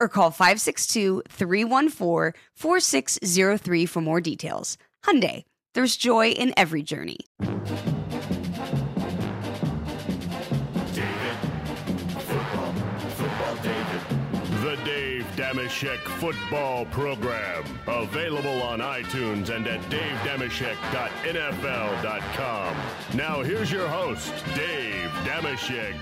or call 562-314-4603 for more details. Hyundai, there's joy in every journey. David, football, football David. The Dave Dameshek Football Program. Available on iTunes and at davedameshek.nfl.com. Now here's your host, Dave Dameshek.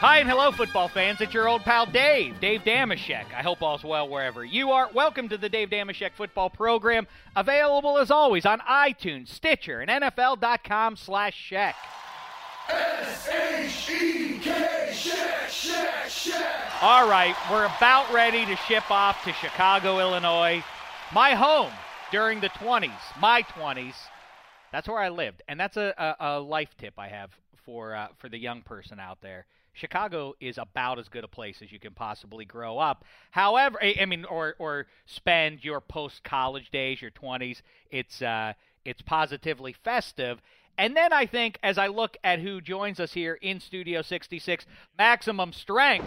Hi and hello, football fans. It's your old pal Dave, Dave Dameshek. I hope all's well wherever you are. Welcome to the Dave Dameshek football program, available as always on iTunes, Stitcher, and NFL.com slash Sheck. S-H-E-K, Shack, Shack, Shack. All right, we're about ready to ship off to Chicago, Illinois, my home during the 20s, my 20s. That's where I lived, and that's a, a, a life tip I have for uh, for the young person out there. Chicago is about as good a place as you can possibly grow up. However, I I mean, or or spend your post college days, your 20s. It's uh, it's positively festive. And then I think, as I look at who joins us here in Studio 66, Maximum Strength,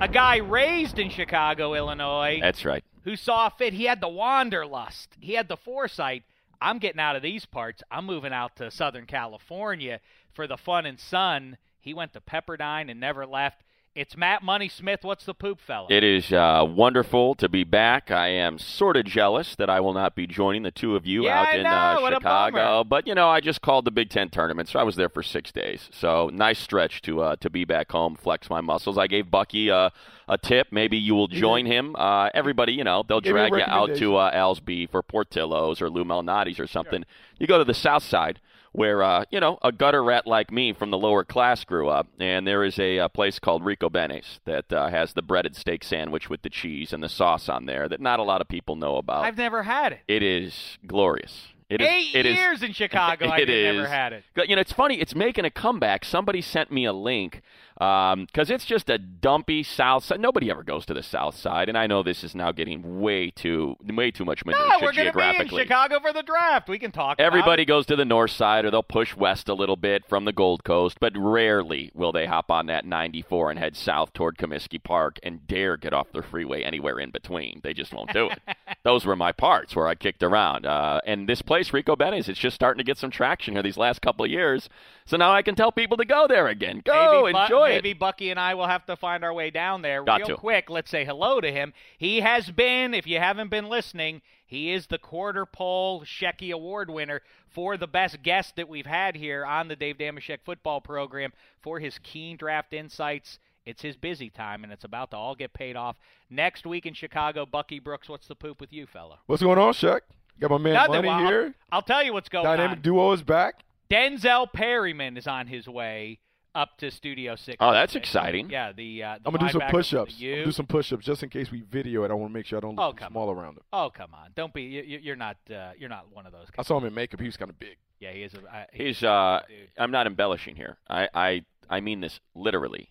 a guy raised in Chicago, Illinois, That's right. who saw fit. He had the wanderlust. He had the foresight. I'm getting out of these parts. I'm moving out to Southern California for the fun and sun. He went to Pepperdine and never left. It's Matt Money Smith. What's the poop, fella? It is uh, wonderful to be back. I am sort of jealous that I will not be joining the two of you Yeah, out I in know. uh, What a Chicago. But you know, I just called the Big Ten tournament, so I was there for six days. So nice stretch to uh, to be back home, flex my muscles. I gave Bucky uh, a tip. Maybe you will join him. Uh, everybody, you know, they'll Give drag you out to uh, Al's Beef for Portillo's or Lou Malnati's or something. You go to the South Side. Where uh, you know a gutter rat like me from the lower class grew up, and there is a, uh place called Ricobene's that uh, has the breaded steak sandwich with the cheese and the sauce on there that not a lot of people know about. I've never had it. It is glorious. It is. Eight it is- years in Chicago. I It did- never had it. You know, it's funny. It's making a comeback. Somebody sent me a link because it's just a dumpy South Side. Nobody ever goes to the South Side, and I know this is now getting way too way too much minutia No, we're going to be in geographically. Chicago for the draft. We can talk. about Everybody goes to the north side or they'll push west a little bit from the Gold Coast, but rarely will they hop on that 94 and head south toward Comiskey Park and dare get off the freeway anywhere in between. They just won't do it. Those were my parts where I kicked around. Uh, and this place, Ricobene's, it's just starting to get some traction here these last couple of years. So now I can tell people to go there again. Go, maybe enjoy it. Maybe Bucky and I will have to find our way down there Got real to. quick. Let's say hello to him. He has been, if you haven't been listening, he is the quarter pole Shecky Award winner for the best guest that we've had here on the Dave Dameshek football program for his keen draft insights. It's his busy time, and it's about to all get paid off next week in Chicago. Bucky Brooks, what's the poop with you, fella? What's going on, Shaq? Got my man Nothing. Money Well, I'll- here. I'll, tell you what's going Dynamic on. Dynamic duo is back. Denzel Perryman is on his way. Up to Studio Six. Oh, that's exciting. Yeah, the, uh, the I'm gonna do some linebacker push-ups. I'm gonna do some push-ups just in case we video it. I want to make sure I don't Oh, look too come small around him. Oh come on! Don't be. You, you- you're not. Uh, you're not one of those. Guys. I saw him in makeup. He was kind of big. Yeah, he is. A, I, He's uh dude. I'm not embellishing here. I I I mean this literally.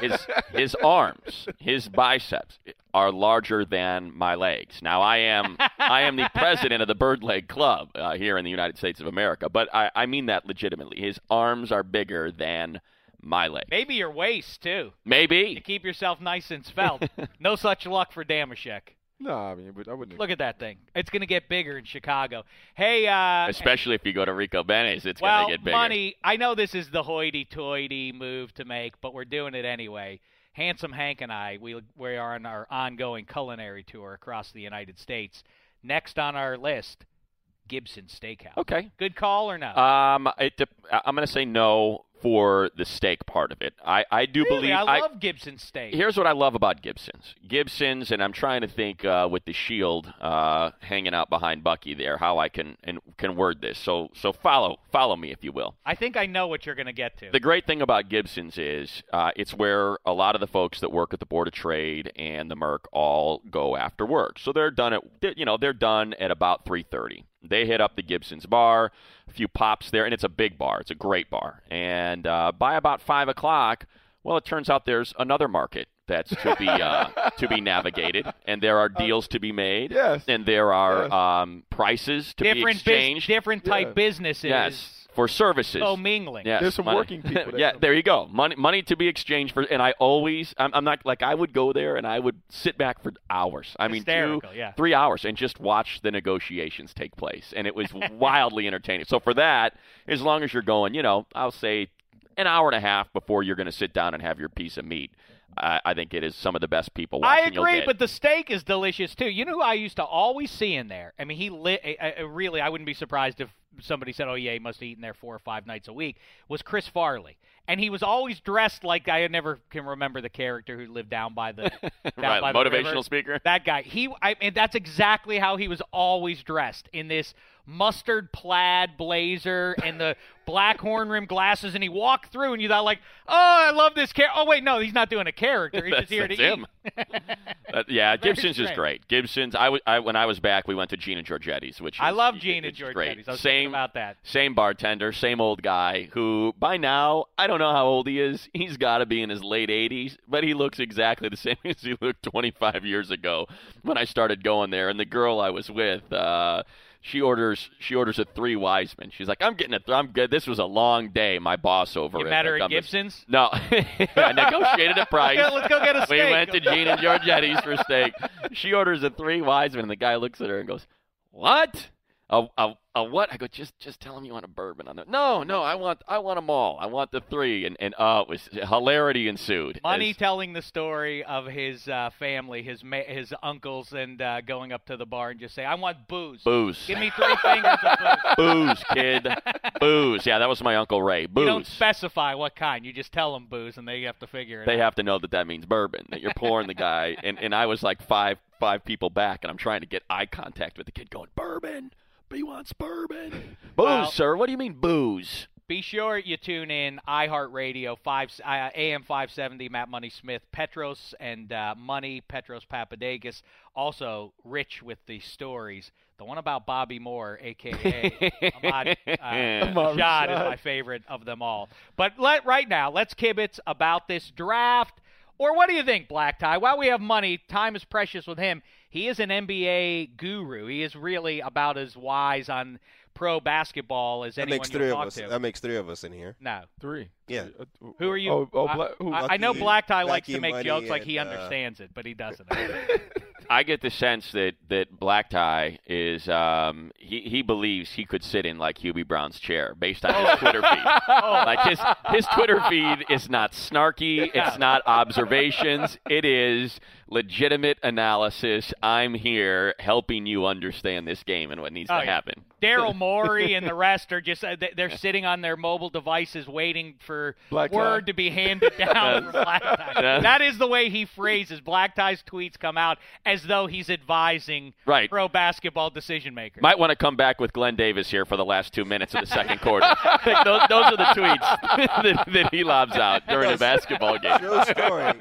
His his arms, his biceps are larger than my legs. Now I am I am the president of the Bird Leg Club uh, here in the United States of America, but I I mean that legitimately. His arms are bigger than my leg. Maybe your waist too. Maybe to keep yourself nice and svelte. no such luck for Dameshek. No, I mean, but I wouldn't. Look at that thing. It's going to get bigger in Chicago. Hey, uh, Especially if you go to Ricobene's, it's well, going to get bigger. money. I know this is the hoity-toity move to make, but we're doing it anyway. Handsome Hank and I, we we are on our ongoing culinary tour across the United States. Next on our list, Gibson Steakhouse. Okay. Good call or no? Um, it dep- I'm going to say no for the steak part of it. I, I do really, believe I love Gibson steak. Here's what I love about Gibson's. Gibson's, and I'm trying to think uh, with the shield uh, hanging out behind Bucky there, how I can and can word this. So so follow follow me if you will. I think I know what you're going to get to. The great thing about Gibson's is uh, it's where a lot of the folks that work at the Board of Trade and the Merc all go after work. So they're done at you know they're done at about 3:30. They hit up the Gibson's bar, a few pops there, and it's a big bar. It's a great bar. And uh, by about five o'clock, well, it turns out there's another market that's to be uh, to be navigated, and there are deals to be made. Yes. and there are Yes. um, prices to be different bus- exchanged. different type Yeah. businesses. yes, for services. Oh, mingling. Yes, There's some money. working people that yeah, there you go. Money, money to be exchanged for, and I always, I'm, I'm not like I would go there and I would sit back for hours. I mean, two, yeah. three hours, and just watch the negotiations take place, and it was wildly entertaining. So for that, as long as you're going, you know, I'll say an hour and a half before you're going to sit down and have your piece of meat. I, I think it is some of the best people. I agree, but the steak is delicious too. You know who I used to always see in there? I mean, he lit. I, I, really, I wouldn't be surprised if somebody said, "Oh yeah, he must have eaten there four or five nights a week." Was Chris Farley, and he was always dressed like I never can remember the character who lived down by the down Right, by the motivational river. speaker. That guy. He. I and that's exactly how he was always dressed in this mustard plaid blazer and the black horn rim glasses, and he walked through, and you thought like, "Oh, I love this character." Oh wait, no, he's not doing a character. He's just here to eat. him. Uh, yeah, Very Gibson's is great. Gibson's. I, w- I when I was back, we went to Gina Georgetti's, which I love Gina is Georgetti's. Great. I was same about that. Same bartender, same old guy. Who by now I don't know how old he is. He's got to be in his late 80s, but he looks exactly the same as he looked 25 years ago when I started going there. And the girl I was with. Uh, she orders. She orders a three Wiseman. She's like, "I'm getting a. Th- I'm good. This was a long day. My boss over. You it. met her at Gibson's? no, I negotiated a price. Yeah, let's go get a steak. We went to Gene and Georgetti's for steak. She orders a three Wiseman, and the guy looks at her and goes, "What? A, a, a what?" I go, "Just just tell him you want a bourbon on there." No, no, I want I want them all. I want the three, and and oh, it was hilarity ensued. Money As- telling the story of his uh, family, his ma- his uncles, and uh, going up to the bar and just say, "I want booze. booze, Give me three fingers of booze." booze, kid, booze. Yeah, that was my uncle Ray. Booze. You don't specify what kind. You just tell them booze, and they have to figure it out. they out. have to know that that means bourbon that you're pouring the guy and, and i was like five five people back and i'm trying to get eye contact with the kid going bourbon he wants bourbon booze Well- sir what do you mean booze Be sure you tune in iHeartRadio five uh, AM five seventy. Matt Money Smith, Petros and uh, Money Petros Papadakis. Also rich with the stories. The one about Bobby Moore, aka Ahmad uh, Ahmad Rashad, is my favorite of them all. But let right now, let's kibitz about this draft. Or what do you think, Black Tie? While we have money, time is precious with him. He is an NBA guru. He is really about as wise on pro basketball as That anyone makes you'll three of talk us. to. That makes three of us in here. No. Three. Yeah. Uh, Who are you? Oh, oh I- who- I, I know Black Tie likes to make Money jokes like he and, uh, understands it, but he doesn't. i get the sense that that black tie is um he he believes he could sit in like hubie brown's chair based on his twitter feed. Like his his twitter feed is not snarky it's not observations it is legitimate analysis. I'm here helping you understand this game and what needs Oh, to yeah. happen Daryl Morey and the rest are just uh, they- they're sitting on their mobile devices waiting for Black word tie. to be handed down from Black Tie. Yeah. That is the way he phrases Black Tie's tweets come out as though he's advising Right. pro basketball decision makers. Might want to come back with Glenn Davis here for the last two minutes of the second quarter. those, those are the tweets that, that he lobs out during a basketball game. True story.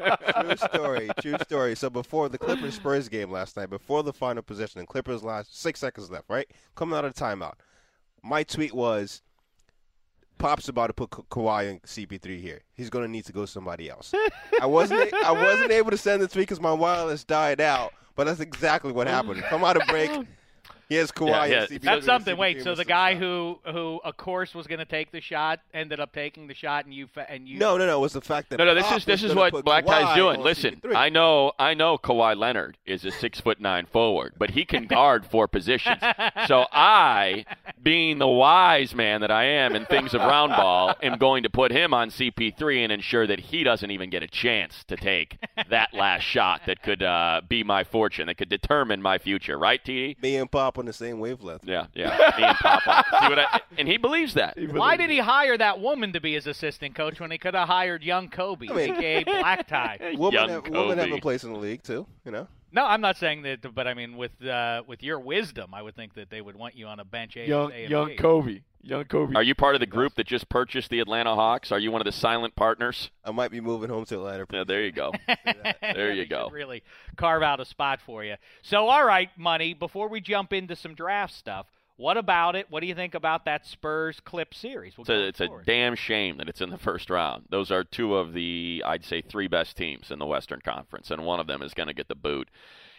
True story. True story. So before the Clippers Spurs game last night, before the final possession, and Clippers last six seconds left, right? Coming out of timeout. My tweet was Pop's about to put Ka- Kawhi and CP3 here. He's going to need to go somebody else. I wasn't I wasn't able to send the tweet because my wireless died out, but that's exactly what happened. Come out of break. Here's Kawhi Yeah, yeah. That's something. Wait, so the guy who who of course was going to take the shot ended up taking the shot, and you fa- and you No, no, no. It was the fact that No, no, this Pop is this is what Black Kawhi Tie's doing. Listen, I know I know Kawhi Leonard is a six foot nine forward, but he can guard four positions. So I, being the wise man that I am in things of round ball, am going to put him on CP3 and ensure that he doesn't even get a chance to take that last shot that could uh, be my fortune, that could determine my future. Right, TD? Me and Pop on the same wavelength. Yeah, yeah. Me and Papa. See what I, and he believes that. Why did he hire that woman to be his assistant coach when he could have hired young Kobe, I mean- aka Black Tie? Women Young have, women have a place in the league too. You know. No, I'm not saying that, but I mean, with uh, with your wisdom, I would think that they would want you on a bench. Young, ASAP. young Kobe. Young Kobe. Are you part of the group that just purchased the Atlanta Hawks? Are you one of the silent partners? I might be moving home to Atlanta. Yeah, there you go. There you go. Really carve out a spot for you. So, all right, money. Before we jump into some draft stuff, what about it? What do you think about that Spurs Clip series? We'll It's a, it's a damn shame that it's in the first round. Those are two of the, I'd say, three best teams in the Western Conference, and one of them is going to get the boot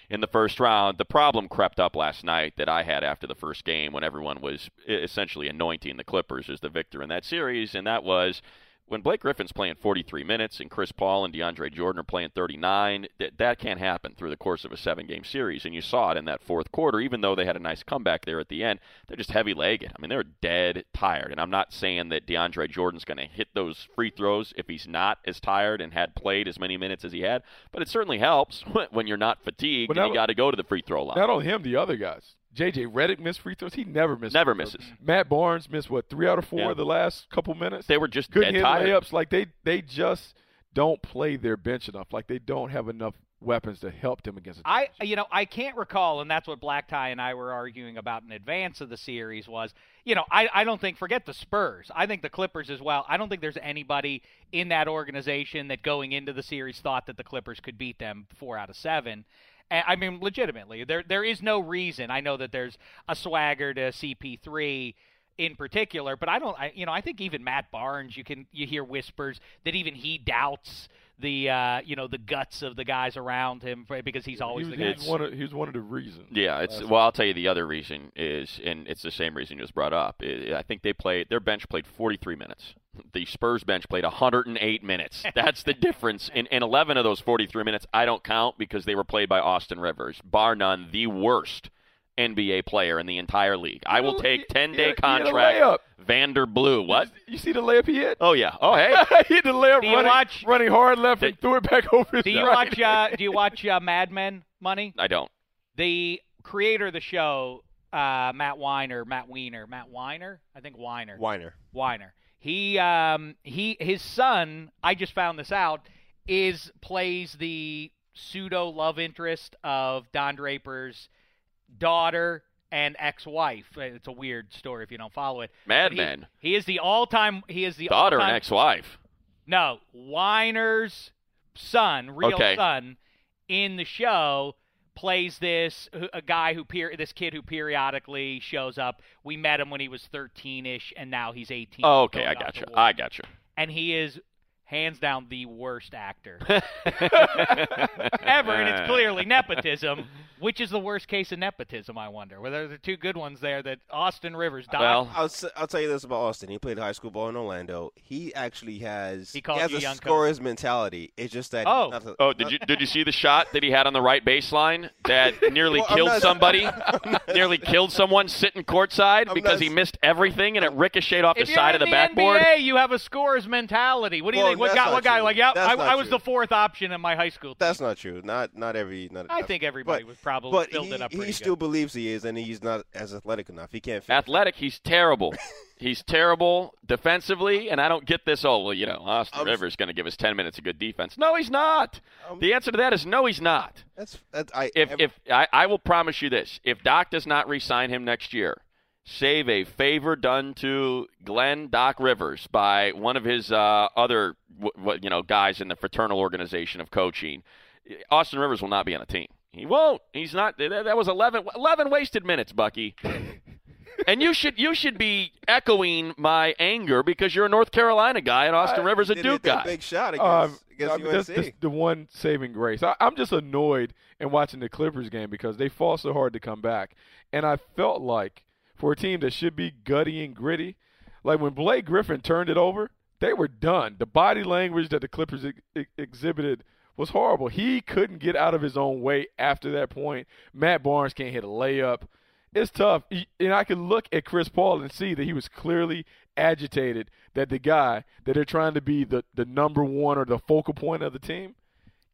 in the first round. The problem crept up last night that I had after the first game when everyone was essentially anointing the Clippers as the victor in that series, and that was when Blake Griffin's playing 43 minutes and Chris Paul and DeAndre Jordan are playing 39, that, that can't happen through the course of a seven game series. And you saw it in that fourth quarter, even though they had a nice comeback there at the end, they're just heavy legged. I mean, they're dead tired. And I'm not saying that DeAndre Jordan's going to hit those free throws if he's not as tired and had played as many minutes as he had, but it certainly helps when you're not fatigued Well, and you got to go to the free throw line. Not only him, the other guys. JJ Redick missed free throws. He never missed. Never misses. Matt Barnes missed what three out of four Yeah. the last couple minutes. They were just couldn't dead hit tired. layups. Like they they just don't play their bench enough. Like they don't have enough weapons to help them against. a I you know I can't recall, and that's what Black Tie and I were arguing about in advance of the series was you know I I don't think forget the Spurs I think the Clippers as well I don't think there's anybody in that organization that going into the series thought that the Clippers could beat them four out of seven. And, I mean, legitimately, there there is no reason. I know that there's a swagger to CP3 in particular, but I don't. I, you know, I think even Matt Barnes, you can you hear whispers that even he doubts the uh, you know the guts of the guys around him because he's always he the was, guy. he was one of he was one of the reasons. Yeah, it's well. I'll tell you the other reason is, and it's the same reason you just brought up. I I think they played their bench played 43 minutes. The Spurs bench played 108 minutes. That's the difference. In, in 11 of those 43 minutes, I don't count because they were played by Austin Rivers, bar none, the worst NBA player in the entire league. I will take 10 he day had- he had a contract. layup. Vander Blue. What? You see the layup he hit? Oh yeah. Oh hey. he hit the layup Do running, watch- running hard left and threw it back over his Do you head. watch uh, Do you watch uh, Mad Men? Money. I don't. The creator of the show, uh, Matt Weiner, Matt Weiner, Matt Weiner, I think Weiner. Weiner. Weiner. He um he his son, I just found this out, is plays the pseudo love interest of Don Draper's daughter and ex-wife. It's a weird story if you don't follow it. Madman. He- He, is the all-time he is the Daughter and all-time, ex-wife. No, Weiner's son, real Okay. son in the show plays this a guy who this kid who periodically shows up. We met him when he was 13ish and now he's 18. Oh, okay, I got the you. I got you. and he is hands down the worst actor ever, and it's clearly nepotism. Which is the worst case of nepotism? I wonder. Well, there are two good ones there that Austin Rivers. Doc, Well, I'll, s- I'll tell you this about Austin. He played high school ball in Orlando. He actually has He calls has a young scorer's mentality. It's just that Oh. not the- Oh, did you did you see the shot that he had on the right baseline that nearly Well, killed not- somebody? nearly killed someone sitting courtside I'm because not- he missed everything and it ricocheted off if the you're side in of the, backboard. NBA, you have a scorer's mentality. What do you Well, think? What that's guy? not What guy? true. Like, yeah, That's I, not I was true. the fourth option in my high school. Team. That's not true. Not not every. Not, I think everybody but was probably But filled he, it up he pretty still good. believes he is, and he's not as athletic enough. He can't. finish. Athletic, he's terrible. he's terrible defensively, and I don't get this. Oh, well, you know, Austin I'm- Rivers going to give us 10 minutes of good defense. No, he's not. Um, the answer to that is no, he's not. That's, that's I. If ev- if I, I will promise you this, if Doc does not re-sign him next year, save a favor done to Glenn Doc Rivers by one of his uh, other w- w- you know guys in the fraternal organization of coaching. Austin Rivers will not be on a team. He won't. He's not. That that was 11, 11 wasted minutes, Bucky. and you should you should be echoing my anger because you're a North Carolina guy and Austin I Rivers a Duke guy. Big shot Um, against, against I mean, that's, that's the one saving grace. I, I'm just annoyed in watching the Clippers game because they fall so hard to come back, and I felt like for a team that should be gutty and gritty, like when Blake Griffin turned it over, they were done. The body language that the Clippers ex- ex- exhibited was horrible. He couldn't get out of his own way after that point. Matt Barnes can't hit a layup. It's tough, and I could look at Chris Paul and see that he was clearly agitated that the guy that they're trying to be the, the number one or the focal point of the team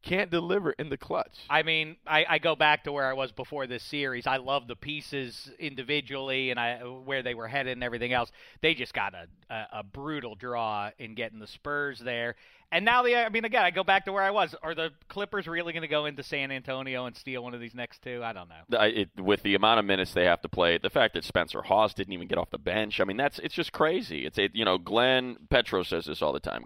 can't deliver in the clutch. I mean, I, I go back to where I was before this series. I love the pieces individually and I where they were headed and everything else. They just got a, a, a brutal draw in getting the Spurs there. And now the I mean again, I go back to where I was. Are the Clippers really going to go into San Antonio and steal one of these next two? I don't know. I- it, with the amount of minutes they have to play, the fact that Spencer Hawes didn't even get off the bench, I mean, that's it's just crazy. It's it, you know, Glenn Petro says this all the time.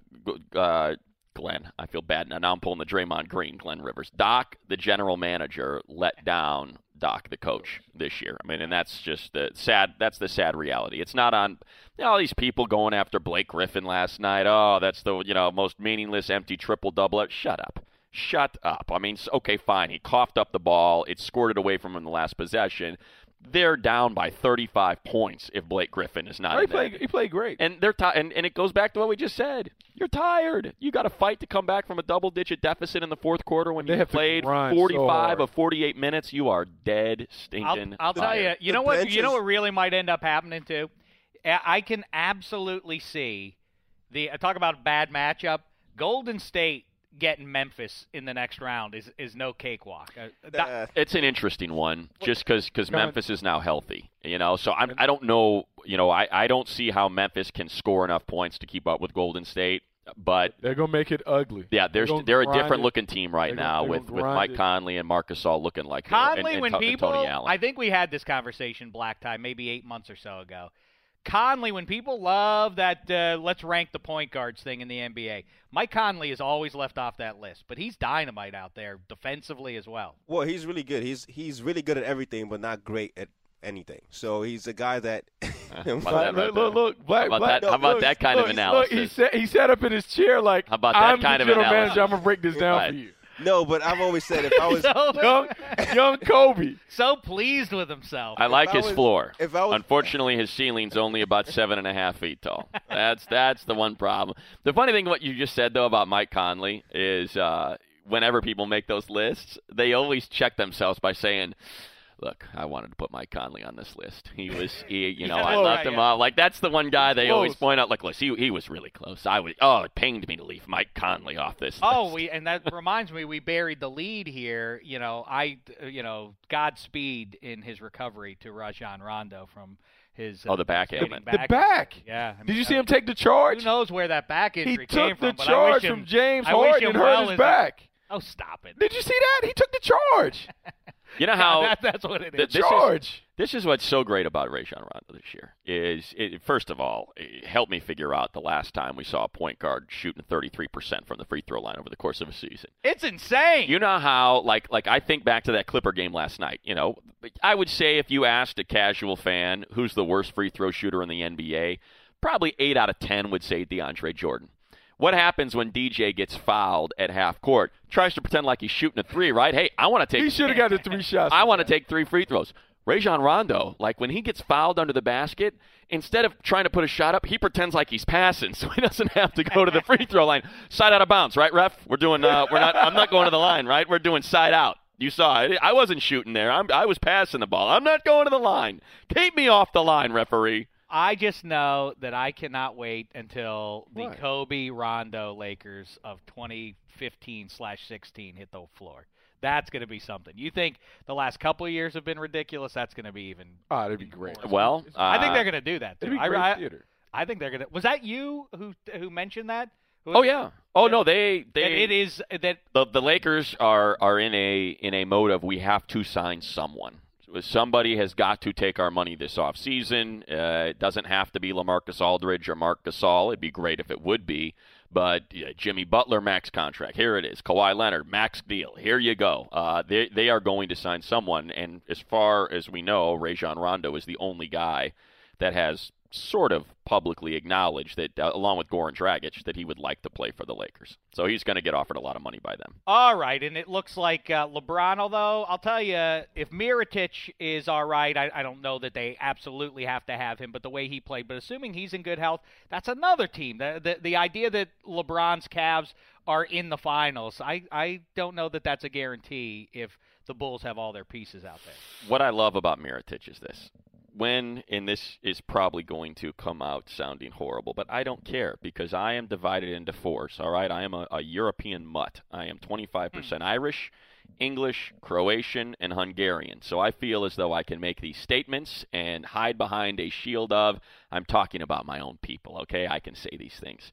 Uh, Glenn, I feel bad now. I'm pulling the Draymond Green, Glenn Rivers. Doc, the general manager, let down Doc, the coach, this year. I mean, and that's just the sad. That's the sad reality. It's not on you know, all these people going after Blake Griffin last night. Oh, that's the you know most meaningless empty triple double. Shut up. Shut up. I mean, okay, fine. He coughed up the ball. It it away from him in the last possession. They're down by 35 points if Blake Griffin is not he in there. played he played great. And they're ti- and, and it goes back to what we just said. You're tired. You got to fight to come back from a double-digit deficit in the fourth quarter when They you have played grind so 45 of 48 minutes. You are dead, I'll, stinking. I'll tell tired. you. You The know what? bench You know what really might end up happening too. I I can absolutely see the talk about bad matchup. Golden State getting Memphis in the next round is is no cakewalk. Uh, that- Uh, It's an interesting one, just because Go ahead. Memphis is now healthy. You know, so I'm, I don't know. You know, I, I don't see how Memphis can score enough points to keep up with Golden State. But They're gonna make it ugly. yeah, there's gonna they're a different it. looking team right They're now with, gonna with grind Mike it. Conley and Marcus all looking like uh, and- Conley, and, when To- and people, Tony Allen. I think we had this conversation black tie maybe eight months or so ago. Conley, when people love that, uh, let's rank the point guards thing in the NBA. Mike Conley is always left off that list, but he's dynamite out there defensively as well. well, he's really good. He's he's really good at everything, but not great at anything. So he's a guy that. about right look, look, look, black, How about black, that- how about look, that kind of analysis? Look, he sat, he sat up in his chair like, How about that I'm kind the of general analysis? manager. I'm gonna break this down Right. for you. No, but I've always said if I was so, Young, young Kobe. so pleased with himself. I like I his was- floor. if I was- Unfortunately, his ceiling's only about seven and a half feet tall. That's that's the one problem. The funny thing, what you just said though about Mike Conley is, uh, whenever people make those lists, they always check themselves by saying. Look, I wanted to put Mike Conley on this list. He was, he, you know, Yeah, I right, left him yeah. off. Like that's the one guy they always point out. Like, look, he he was really close. I was, oh, it pained me to leave Mike Conley off this. Oh, list. we and that reminds me, we buried the lead here. You know, I, uh, you know, Godspeed in his recovery to Rajon Rondo from his. Uh, Oh, the back ailment. The back. Yeah. I Did you see uh, him take the charge? Who knows where that back He injury took came the from? but I wish charge him, from James Harden and hurt well his a- Oh, stop it! Did you see that? He took the charge. you know how that, that's what it is. Th- this is- This is what's so great about Rajon Rondo this year is it, first of all, eh, help me figure out the last time we saw a point guard shooting 33% from the free throw line over the course of a season. it's insane. You know how like like I think back to that Clipper game last night, you know, I would say if you asked a casual fan who's the worst free throw shooter in the NBA, probably 8 out of 10 would say DeAndre Jordan. What happens when DJ gets fouled at half court? Tries to pretend like he's shooting a 3, right? Hey, I want to take He should have got the three shots. I want to take three free throws. Rajon Rondo, like when he gets fouled under the basket, instead of trying to put a shot up, he pretends like he's passing, so he doesn't have to go to the free throw line. Side out of bounds, right, ref? We're doing. Uh, we're not. I'm not going to the line, right? We're doing side out. You saw it. I wasn't shooting there. I'm, I was passing the ball. I'm not going to the line. Keep me off the line, referee. I just know that I cannot wait until the What? Kobe Rondo Lakers of 2015 slash 16 hit the floor. That's going to be something. You think the last couple of years have been ridiculous? That's going to be even. Oh, it'd be great. Well, uh, I think they're going to do that. Too. It'd be I- great I, theater. I think they're going to. Was that you who who mentioned that? Who- Oh yeah. Oh no, they they That it is that the the Lakers are are in a in a mode of we have to sign someone. Somebody has got to take our money this offseason. Uh, it doesn't have to be Lamarcus Aldridge or Marc Gasol. It'd be great if it would be. But uh, Jimmy Butler max contract. Here it is. Kawhi Leonard max deal. Here you go. Uh, they they are going to sign someone. And as far as we know, Rajon Rondo is the only guy that has sort of publicly acknowledged that, uh, along with Goran Dragic, that he would like to play for the Lakers. So he's going to get offered a lot of money by them. all right, and it looks like uh, LeBron. Although I'll tell you, if Mirotic is all right, I, I don't know that they absolutely have to have him. But the way he played, but assuming he's in good health, that's another team. The the, the idea that LeBron's Cavs are in the finals, I I don't know that that's a guarantee if the Bulls have all their pieces out there. What I love about Mirotic is this. When, and this is probably going to come out sounding horrible, but I don't care because I am divided into fours, all right? I am a, a European mutt. I am 25% hmm. Irish, English, Croatian, and Hungarian. So I feel as though I can make these statements and hide behind a shield of, I'm talking about my own people, okay? I can say these things.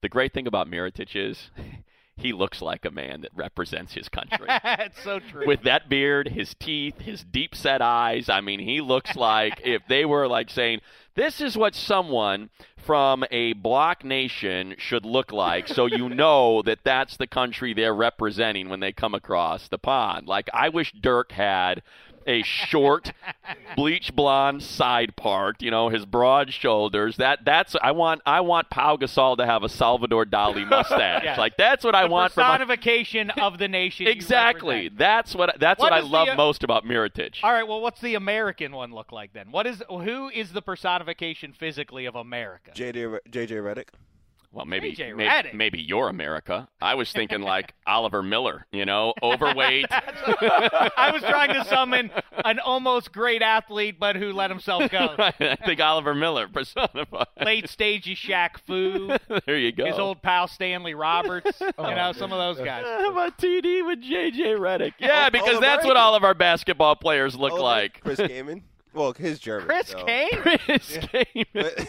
The great thing about Mirotic is he looks like a man that represents his country it's so true. with that beard, his teeth, his deep set eyes. I mean, he looks like if they were like saying, This is what someone from a block nation should look like, so you know that that's the country they're representing when they come across the pond. Like, I wish Dirk had a short bleach blonde side part you know his broad shoulders that that's i want i want pau gasol to have a salvador dali mustache Yes. like that's what i want for my personification of the nation. Exactly. That's what that's What what, I is the, love uh, most about Mirotic. All right. Well, what's the American one look like then? What is who is the personification physically of America? JJ Re- JJ Redick. Well, maybe JJ may- Redick. maybe you're America. I was thinking like Oliver Miller, you know, overweight. I was trying to summon an almost great athlete, but who let himself go. I think Oliver Miller personified. Late stage Shaq Fu, there you go. his old pal Stanley Roberts. you Oh, know, some of those guys. How about TD with JJ Redick? Yeah, because All that's what all of our basketball players look Oh, like. Chris Kaman. Well, his German. Chris so. Kane. Chris Kaman. But-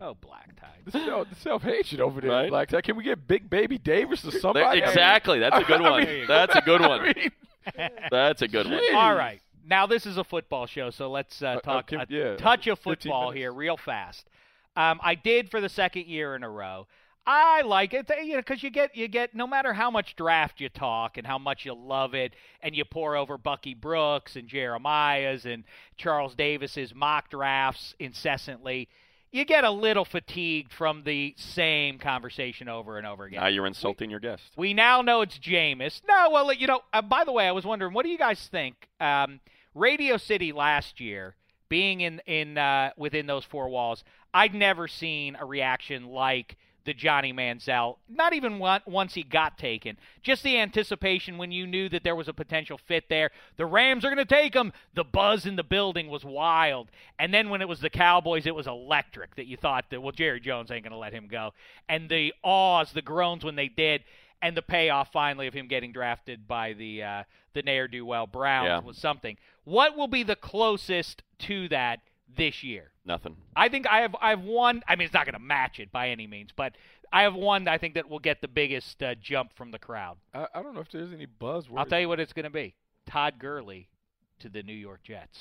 Oh, Black Tie. The self, the self-hatred over there, Right? Black Tie. Can we get Big Baby Davis or somebody? Exactly. That's a good I one. mean- That's a good one. I mean, That's a good one. All right. Now this is a football show, so let's uh, Uh, uh, talk a yeah, touch of football here, real fast. Um, I did for the second year in a row. I like it, you know, because you get you get no matter how much draft you talk and how much you love it, and you pour over Bucky Brooks and Jeremiah's and Charles Davis's mock drafts incessantly. You get a little fatigued from the same conversation over and over again. Now you're insulting your guest. We now know it's Jameis. No, well, you know, uh, by the way, I was wondering, what do you guys think? Um, Radio City last year, being in in uh, within those four walls, I'd never seen a reaction like the Johnny Manziel. Not even once he got taken. Just the anticipation when you knew that there was a potential fit there. The Rams are going to take him. The buzz in the building was wild. And then when it was the Cowboys, it was electric. That you thought that well, Jerry Jones ain't going to let him go. And the awes, the groans when they did and the payoff finally of him getting drafted by the uh, the ne'er do well Browns Yeah. was something. What will be the closest to that this year? Nothing. I think I have I have one. I mean, it's not going to match it by any means, but I have one I think that will get the biggest uh, jump from the crowd. I, I don't know if there's any buzzword. I'll tell you what it's going to be: Todd Gurley to the New York Jets.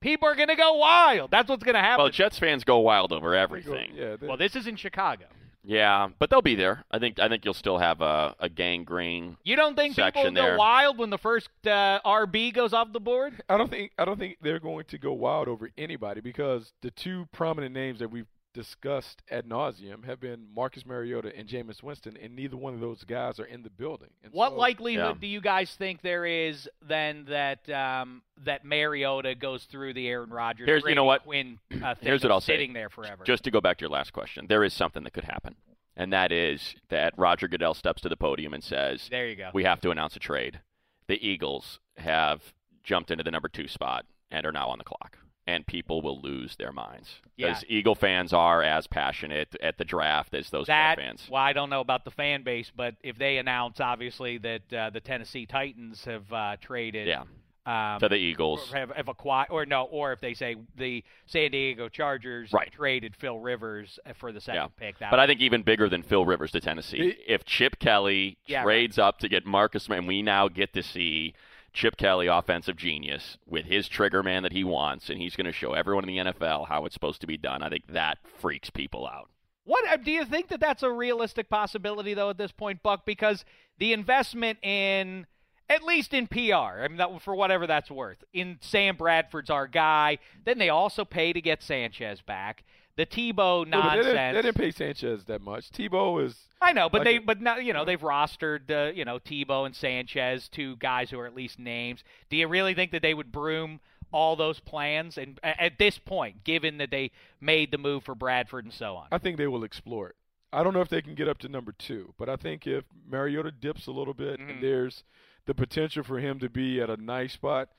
People are going to go wild. That's what's going to happen. Well, Jets fans go wild over They go- everything. Yeah, they- well, this is in Chicago. Yeah, but they'll be there. I think. I think you'll still have a, a gangrene. You don't think people Section go wild when the first uh, RB goes off the board? I don't think I don't think they're going to go wild over anybody because the two prominent names that we've discussed ad nauseum have been Marcus Mariota and Jameis Winston, and neither one of those guys are in the building. And What so- likelihood Yeah. do you guys think there is then that um, that Mariota goes through the Aaron Rodgers? Here's- you know what? Quinn, uh, thing Here's what I'll say. sitting there forever. Just to go back to your last question, there is something that could happen, and that is that Roger Goodell steps to the podium and says, there you go. "We have to announce a trade." The Eagles have jumped into the number two spot and are now on the clock. And people will lose their minds. Yeah. Because Eagle fans are as passionate at the draft as those that fans. well, I don't know about the fan base, but if they announce obviously that uh, the Tennessee Titans have uh, traded, Yeah. um, To the Eagles. or have, have acquired, or no, or if they say the San Diego Chargers Right. traded Phil Rivers for the second Yeah. pick, that But I think even bigger than Phil Rivers to Tennessee. if Chip Kelly Yeah, trades up to get Marcus, and we now get to see Chip Kelly, offensive genius, with his trigger man that he wants, and he's going to show everyone in the NFL how it's supposed to be done. I think that freaks people out. What uh, do you think that that's a realistic possibility though at this point, Buck? Because the investment in at least in PR, I mean, that, for whatever that's worth, in Sam Bradford's our guy. Then they also pay to get Sanchez back. The Tebow Yeah, but they, nonsense. didn't, they didn't pay Sanchez that much. Tebow is I know, but like they, a- but now you know they've rostered, uh, you know, Tebow and Sanchez, two guys who are at least names. Do you really think that they would broom all those plans? And at this point, given that they made the move for Bradford and so on, I think they will explore it. I don't know if they can get up to number two, but I think if Mariota dips a little bit Mhm. and there's the potential for him to be at a nice spot,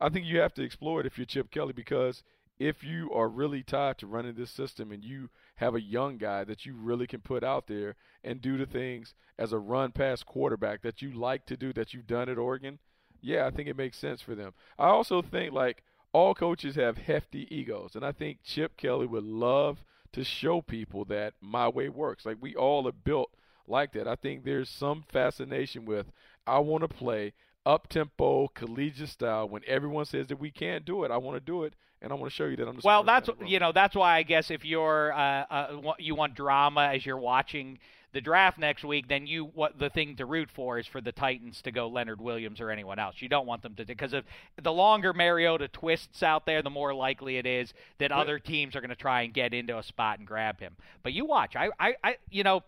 I think you have to explore it if you're Chip Kelly because if you are really tied to running this system and you have a young guy that you really can put out there and do the things as a run pass quarterback that you like to do that you've done at Oregon, yeah, I think it makes sense for them. I also think like all coaches have hefty egos, and I think Chip Kelly would love to show people that my way works. Like we all are built like that. I think there's some fascination with I want to play up tempo, collegiate style. When everyone says that we can't do it, I want to do it, and I want to show you that I'm just. Well, that's in the room. you know that's why I guess if you're uh, uh, you want drama as you're watching the draft next week, then you what the thing to root for is for the Titans to go Leonard Williams or anyone else. You don't want them to because if the longer Mariota twists out there, the more likely it is that other teams are going to try and get into a spot and grab him. But you watch, I, I, I you know,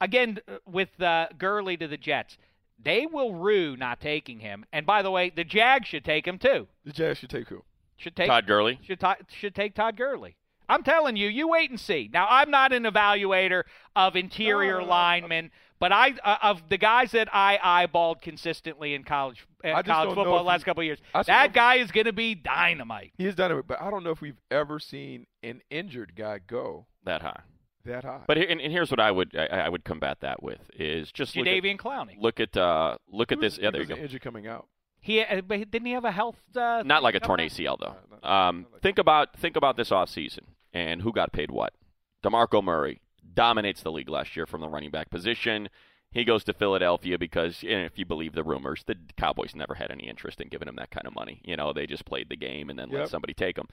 again uh, with uh, Gurley to the Jets. They will rue not taking him, and by the way, the Jags should take him too. the Jazz should take who? Should take Todd Gurley. should ta- should take Todd Gurley. I'm telling you, you wait and see. Now, I'm not an evaluator of interior No, linemen, but I uh, of the guys that I eyeballed consistently in college uh, college football the last he- couple of years. I just don't know That guy is going to be dynamite. He has done it, but I don't know if we've ever seen an injured guy go That high. that high. But here, and, and here's what I would I, I would combat that with is just look at, Jadeveon Clowney. look at uh, look He at was- this. Yeah, he there you go. Injured coming out. He uh, but didn't he have a health? Uh, Not like a torn going? ACL though. No, no, Um, like think about think about this offseason and who got paid what. Demarco Murray dominates the league last year from the running back position. He goes to Philadelphia because, you know, if you believe the rumors, the Cowboys never had any interest in giving him that kind of money. You know, they just played the game and then let somebody take him.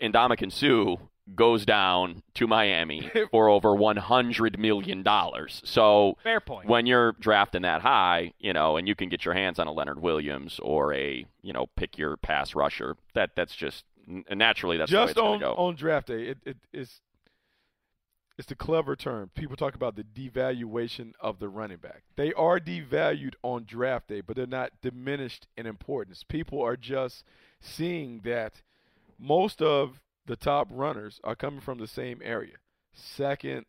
Ndamukong Suh goes down to Miami for over one hundred million dollars. So Fair point. when you're drafting that high, you know, and you can get your hands on a Leonard Williams or a, you know, pick your pass rusher, that that's just naturally that's Just the way on go. on draft day, it, it it's it's the clever term. People talk about the devaluation of the running back. They are devalued on draft day, but they're not diminished in importance. People are just seeing that most of the top runners are coming from the same area, second,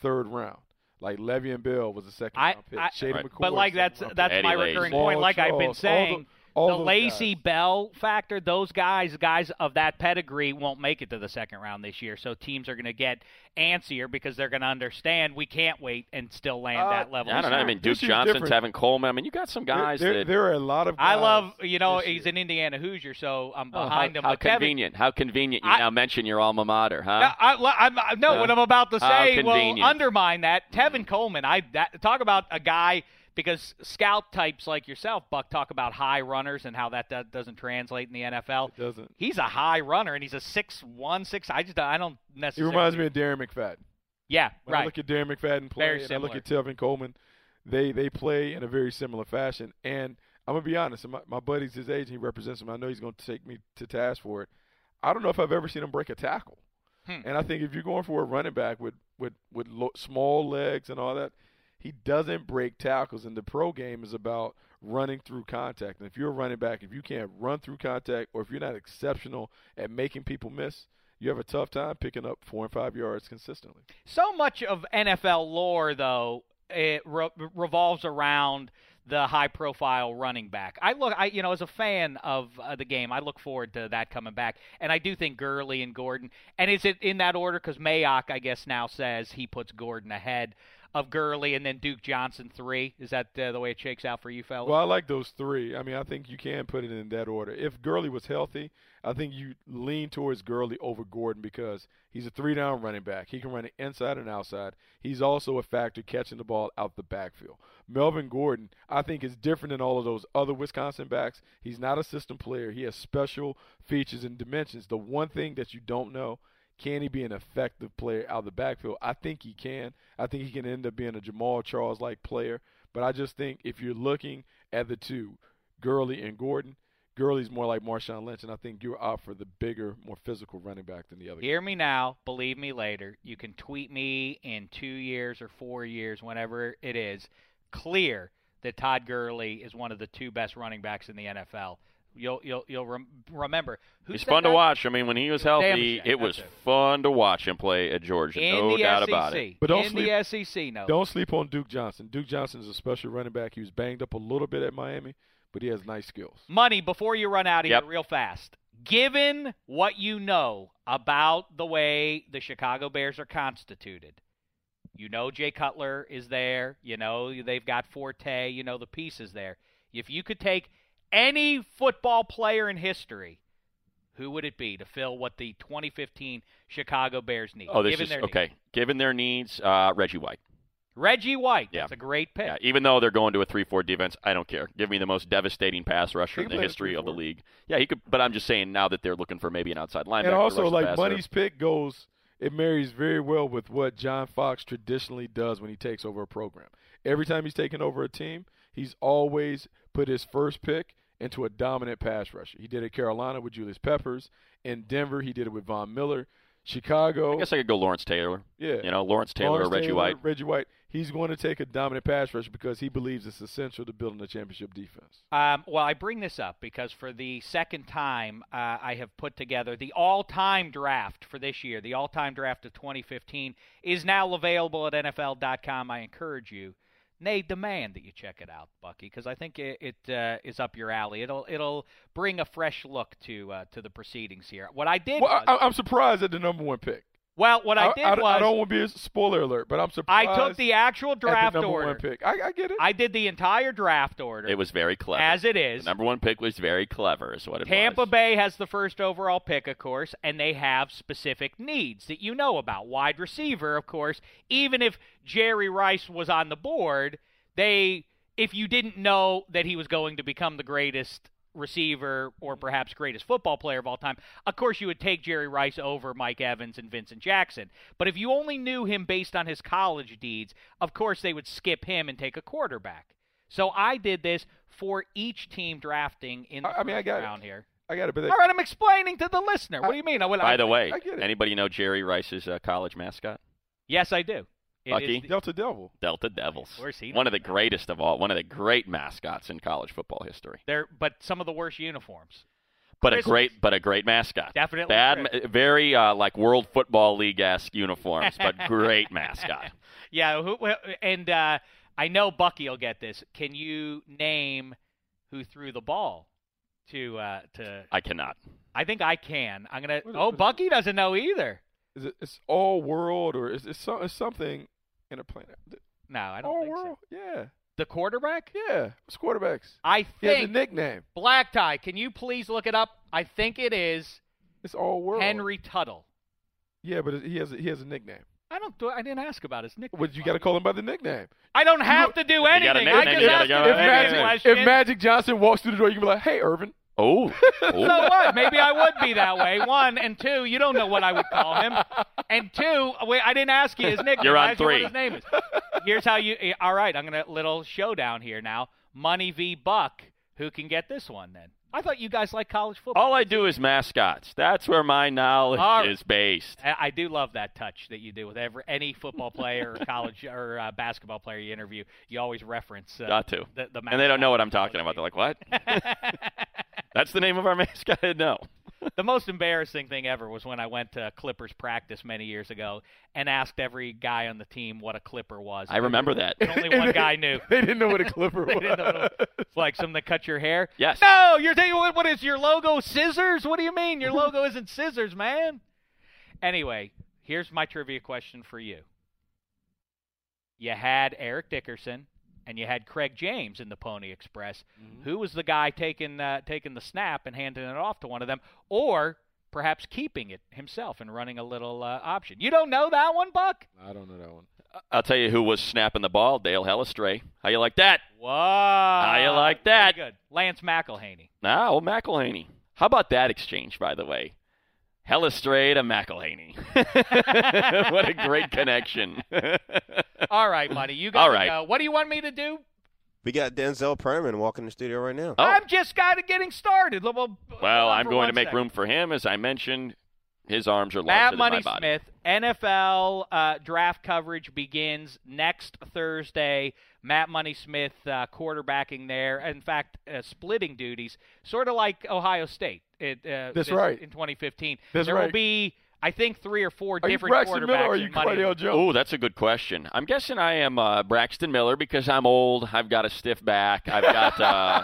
third round. Like Le'Veon Bell was a second I- round pick. I- Shady Right. McCoy, But like second that's round that's my Eddie recurring Paul point. Like I've been Charles, all tho- saying, all the those Lacy guys. Bell factor, those guys, guys of that pedigree, won't make it to the second round this year. So teams are going to get antsier because they're going to understand we can't wait and still land Uh, that level. I don't know. I mean, Duke This is Johnson's different. having Coleman. I mean, you got some guys there, that. there are a lot of. I love, you know, he's year. an Indiana Hoosier, so I'm Oh, behind how, him. how but Kevin- convenient! How convenient! You I- now mention your alma mater, huh? No, I, I'm, I- no, Huh? what I'm about to say will undermine that. Tevin Coleman, I that, talk about a guy because scout types like yourself, Buck, talk about high runners and how that, that doesn't translate in the NFL. It doesn't. He's a high runner and he's a six one six. I just I don't necessarily. He reminds me of Darren McFadden. Yeah, When I right. look at Darren McFadden play Very and I look at Tevin Coleman, they they play in a very similar fashion. And I'm gonna be honest, my, my buddy's his age, and he represents him. I know he's gonna take me to task for it. I don't know if I've ever seen him break a tackle. Hmm. And I think if you're going for a running back with with with lo- small legs and all that, he doesn't break tackles. And the pro game is about running through contact. And if you're a running back, if you can't run through contact, or if you're not exceptional at making people miss, you have a tough time picking up four and five yards consistently. So much of NFL lore, though, it re- revolves around the high profile running back. I look, I you know, as a fan of uh, the game, I look forward to that coming back, and I do think Gurley and Gordon. And is it in that order? Because Mayock, I guess, now says he puts Gordon ahead of Gurley, and then Duke Johnson three. Is that uh, the way it shakes out for you, fellas? Well, I like those three. I mean, I think you can put it in that order. If Gurley was healthy, I think you lean towards Gurley over Gordon because he's a three down running back. He can run inside and outside. He's also a factor catching the ball out the backfield. Melvin Gordon, I think, is different than all of those other Wisconsin backs. He's not a system player. He has special features and dimensions. The one thing that you don't know can he be an effective player out of the backfield? I think he can. I think he can end up being a Jamaal Charles like player. But I just think if you're looking at the two, Gurley and Gordon, Gurley's more like Marshawn Lynch, and I think you're out for the bigger, more physical running back than the other. Hear me now, believe me later. You can tweet me in two years or four years, whenever it is, clear that Todd Gurley is one of the two best running backs in the NFL. You'll you'll you'll rem- remember. Who's He's that fun to watch. I mean, when he was healthy, Dameshek, it was it. fun to watch him play at Georgia. in no the doubt SEC. about it. But don't in sleep- the SEC, no. Don't sleep on Duke Johnson. Duke Johnson is a special running back. He was banged up a little bit at Miami, but he has nice skills. Money before you run out of Yep. here real fast. Given what you know about the way the Chicago Bears are constituted, you know Jay Cutler is there, you know they've got Forte, you know the pieces there. If you could take any football player in history, who would it be to fill what the 2015 Chicago Bears need? Oh, this given is their needs? okay. Given their needs, uh, Reggie White. Reggie White, Yeah. that's a great pick. Yeah, even though they're going to a three-four defense, I don't care. Give me the most devastating pass rusher in the history of the league. Yeah, he could. But I'm just saying now that they're looking for maybe an outside linebacker. and to also, rush the like passer. Money's pick goes, it marries very well with what John Fox traditionally does when he takes over a program. Every time he's taken over a team, he's always put his first pick into a dominant pass rusher. He did it at Carolina with Julius Peppers. In Denver, he did it with Von Miller. Chicago, I guess I could go Lawrence Taylor. yeah, You know, Lawrence Taylor Lawrence or Reggie Taylor, White. Reggie White. He's going to take a dominant pass rusher because he believes it's essential to building a championship defense. Um, well, I bring this up because for the second time, uh, I have put together the all-time draft for this year. The all-time draft of 2015 is now available at NFL.com. I encourage you, nay, demand that you check it out, Bucky, because I think it, it uh, is up your alley. It'll it'll bring a fresh look to uh, to the proceedings here. What I did Well, was, I, I'm surprised at the number one pick. Well, what I did I, was don't want to be a spoiler alert, but I'm surprised. I took the actual at the draft number order. one pick. I, I get it. I did the entire draft order. It was very clever. as it is, the number one pick was very clever, is what it Tampa was. Bay has the first overall pick, of course, and they have specific needs that you know about. Wide receiver, of course. Even if Jerry Rice was on the board, they if you didn't know that he was going to become the greatest receiver or perhaps greatest football player of all time, of course you would take Jerry Rice over Mike Evans and Vincent Jackson. But if you only knew him based on his college deeds, of course they would skip him and take a quarterback. So I did this for each team drafting in the I- I mean, I first got it. round here. I got it. But that, All right, I'm explaining to the listener. What do you mean? I, will, By I, the way, I get anybody know Jerry Rice's uh, college mascot? yes, I do. It is Bucky? the- Delta Devil. Delta Devils. Of course he One of the greatest of all. One of the great mascots in college football history. they're but some of the worst uniforms. But a great, but a great mascot. Definitely bad, Chris. very uh, like World Football League esque uniforms, but great mascot. Yeah, who, who- and uh, I know Bucky will get this. Can you name who threw the ball to uh, to? I cannot. I think I can. I'm gonna. What- Oh, Bucky doesn't know either. Is it? It's all world or is it some, it's something in a planet? No, I don't all think world. so. Yeah. The quarterback? Yeah. It's quarterbacks. I He has a nickname. Black Tie. Can you please look it up? I think it is It's all world. Henry Tuttle. Yeah, but he has a, he has a nickname. I don't. I didn't ask about his nickname. But you got to call him by the nickname. I don't have to do anything. I nickname, just you asked go him with a If Magic, if Magic Johnson walks through the door, you can be like, "Hey, Irvin." Oh, So oh. what? Maybe I would be that way. One and two, you don't know what I would call him. And two, wait, I didn't ask you his nickname. You're on I asked you what three. his name is. Here's how you. eh, All right, I'm gonna little showdown here now. Money v Buck. Who can get this one then? I thought you guys like college football. All I do is mascots. That's where my knowledge right. is based. I I do love that touch that you do with every any football player or college or uh, basketball player you interview. You always reference uh, Got to. the, the And they don't know what I'm talking about. They're like, "What? That's the name of our mascot?" no. The most embarrassing thing ever was when I went to Clippers practice many years ago and asked every guy on the team what a Clipper was. I remember that. And only one guy knew. They didn't know what a Clipper was. what It's like something that cuts your hair. Yes. No, you're thinking what, what is your logo? Scissors? What do you mean? Your logo isn't scissors, man. Anyway, here's my trivia question for you. You had Eric Dickerson and you had Craig James in the Pony Express. Who was the guy taking uh, taking the snap and handing it off to one of them, or perhaps keeping it himself and running a little uh, option? You don't know that one, Buck? I don't know that one. I'll tell you who was snapping the ball. Dale Hellestrae. How you like that? Whoa! How you like that? Pretty good. Lance McIlhenny. Ah, old McIlhenny. How about that exchange, by the way? Hellestrae to McIlhenny. what a great connection. All right, buddy. You got All to go. What do you want me to do? We got Denzel Perryman walking the studio right now. Oh. I'm just kind of getting started. Well, Well, I'm going to make second. room for him. As I mentioned, his arms are Matt larger Money than my body. Smith, NFL uh, draft coverage begins next Thursday. Matt Money Smith uh, quarterbacking there. In fact, uh, splitting duties, sort of like Ohio State. It, uh, That's this- right. In 2015, That's there will be, I think, three or four Are you different Braxton quarterbacks. Miller are you in Money- Cardale Jones? Oh, that's a good question. I'm guessing I am uh, Braxton Miller because I'm old. I've got a stiff back. I've got uh,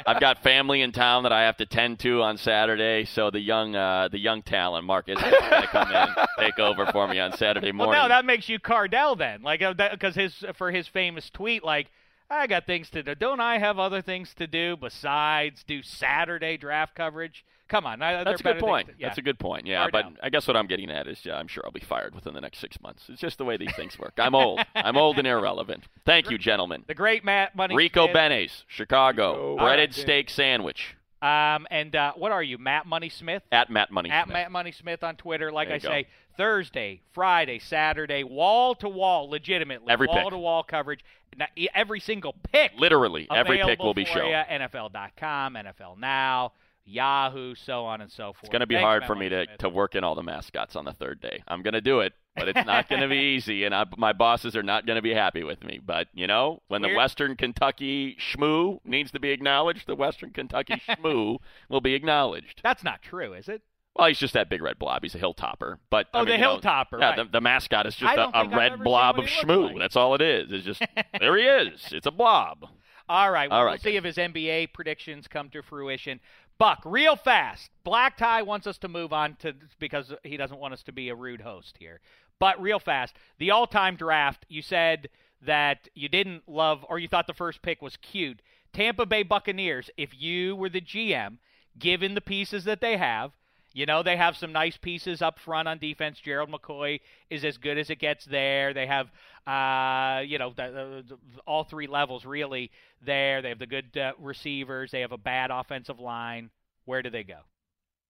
I've got family in town that I have to tend to on Saturday. So the young uh, the young talent Marcus is going to come in take over for me on Saturday morning. Well, no, that makes you Cardale then, like because his for his famous tweet, like I got things to do. Don't I have other things to do besides do Saturday draft coverage? Come on, I, That's a good point. to- yeah. That's a good point. Yeah, Cardale. but I guess what I'm getting at is, yeah, I'm sure I'll be fired within the next six months. It's just the way these things work. I'm old. I'm old and irrelevant. Thank you, gentlemen. the great Matt Money Rico Smith. Benes, Chicago, Rico breaded Benes. steak sandwich Um, and uh, what are you, Matt Money Smith? at Matt Money At Smith. Matt Money Smith on Twitter. Like There I go. say, Thursday, Friday, Saturday, wall to wall, legitimately, Every wall to wall coverage. Now, Every single pick. Literally, every pick will be shown. NFL.com, NFL Now, Yahoo, so on and so forth. It's going to be Thanks, hard for me to, Smith. to work in all the mascots on the third day. I'm going to do it, but it's not going to be easy, and I, my bosses are not going to be happy with me. But, you know, when the Western Kentucky schmoo needs to be acknowledged, the Western Kentucky schmoo will be acknowledged. That's not true, is it? Well, he's just that big red blob. He's a hilltopper. But Oh, I mean, the you know, hilltopper, Yeah, right. the, the mascot is just a, a red blob of schmoo. like. That's all it is. It's just there he is. It's a blob. All right. Well, All we'll right, see if his NBA predictions come to fruition. Buck, real fast. Black Tie wants us to move on to because he doesn't want us to be a rude host here. But real fast, the all-time draft. You said that you didn't love or you thought the first pick was cute. Tampa Bay Buccaneers. If you were the GM, given the pieces that they have. You know, they have some nice pieces up front on defense. Gerald McCoy is as good as it gets there. They have, uh, you know, the, the, the- all three levels really there. They have the good uh, receivers. They have a bad offensive line. Where do they go?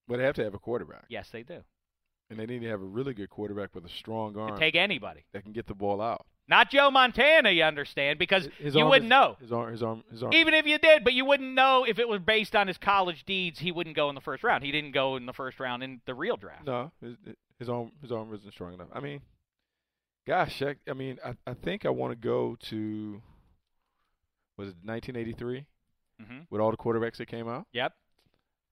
But they have to have a quarterback, Yes, they do. and they need to have a really good quarterback with a strong arm Take anybody. that can get the ball out. Not Joe Montana, you understand, because His you wouldn't is- know. His arm, his arm, his arm. Even if you did, but you wouldn't know if it was based on his college deeds. He wouldn't go in the first round. He didn't go in the first round in the real draft. No, his, his arm, his arm isn't strong enough. I mean, gosh, I, I mean, I, I think I want to go to was it 1983 hmm with all the quarterbacks that came out. Yep.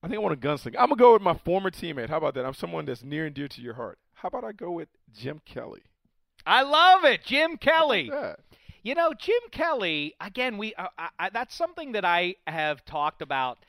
I think I want a gunslinger. I'm gonna go with my former teammate. How about that? I'm someone that's near and dear to your heart. How about I go with Jim Kelly? I love it, Jim Kelly. How about that? You know, Jim Kelly. Again, we uh, I, that's something that I have talked about.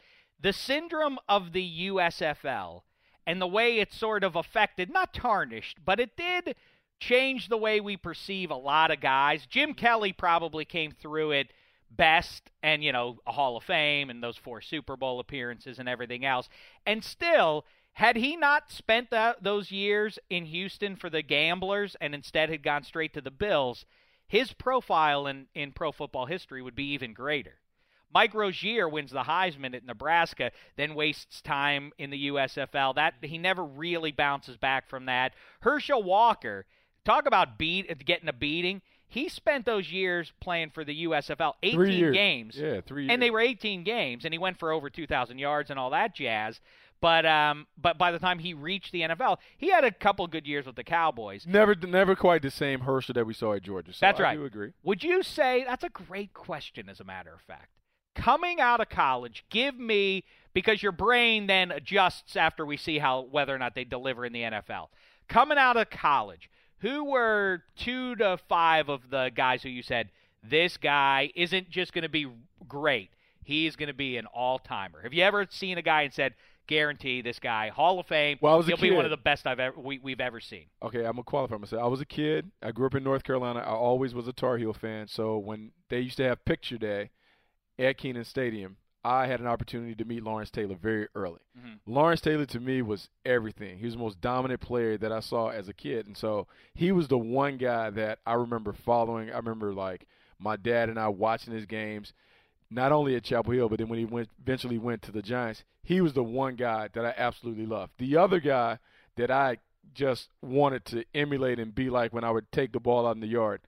The syndrome of the USFL and the way it sort of affected, not tarnished, but it did change the way we perceive a lot of guys. Jim Kelly probably came through it best and you know a hall of fame and those four super bowl appearances and everything else and still had he not spent that, those years in houston for the gamblers and instead had gone straight to the bills his profile in, in pro football history would be even greater Mike Rozier wins the Heisman at Nebraska, then wastes time in the USFL. That he never really bounces back from that. Herschel Walker, talk about beat getting a beating. He spent those years playing for the USFL, 18 Three years. games. Yeah, three years. And they were 18 games, and he went for over 2,000 yards and all that jazz. But um, but by the time he reached the NFL, he had a couple good years with the Cowboys. never, never quite the same Herschel that we saw at Georgia. So That's I right. do agree. Would you say that's a great question? As a matter of fact, coming out of college, give me because your brain then adjusts after we see how whether or not they deliver in the NFL. Coming out of college, who were two to five of the guys who you said this guy isn't just going to be great, he's going to be an all timer? Have you ever seen a guy and said, guarantee this guy Hall of Fame? Well, I was a he'll be one of the best I've ever we, we've ever seen. Okay, I'm gonna qualify myself. I was a kid. I grew up in North Carolina. I always was a Tar Heel fan. So when they used to have picture day at Kenan Stadium, I had an opportunity to meet Lawrence Taylor very early. Mm-hmm. Lawrence Taylor to me was everything. He was the most dominant player that I saw as a kid, and so he was the one guy that I remember following. I remember like my dad and I watching his games, not only at Chapel Hill, but then when he went eventually went to the Giants, he was the one guy that I absolutely loved. The other guy that I just wanted to emulate and be like when I would take the ball out in the yard,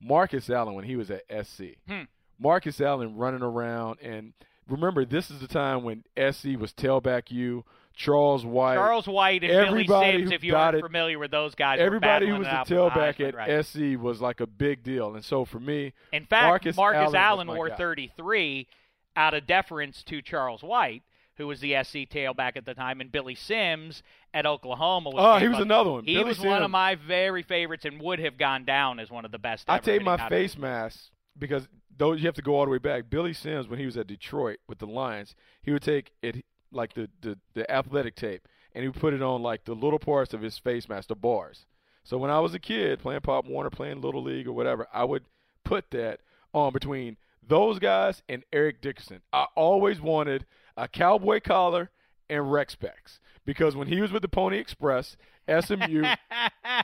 Marcus Allen when he was at SC. Hmm. Marcus Allen running around and remember this is the time when SC was tailback you, Charles White, Charles White and Billy everybody Sims, who if you aren't it- familiar with those guys, everybody who was the out for the tailback at right. SC was like a big deal. And so for me, In fact, Marcus Marcus, Allen Allen, wore guy. 33 out of deference to Charles White, who was the SC tailback at the time, and Billy Sims at Oklahoma. Was Oh, he was another one. He Billy was one of my very favorites and would have gone down as one of the best. I take my face mask because though you have to go all the way back. Billy Sims, when he was at Detroit with the Lions, he would take it like the, the, the athletic tape and he would put it on like the little parts of his face mask, the bars. So when I was a kid playing Pop Warner, playing Little League or whatever, I would put that on between those guys and Eric Dickerson. I always wanted a cowboy collar and rec specs because when he was with the Pony Express, SMU,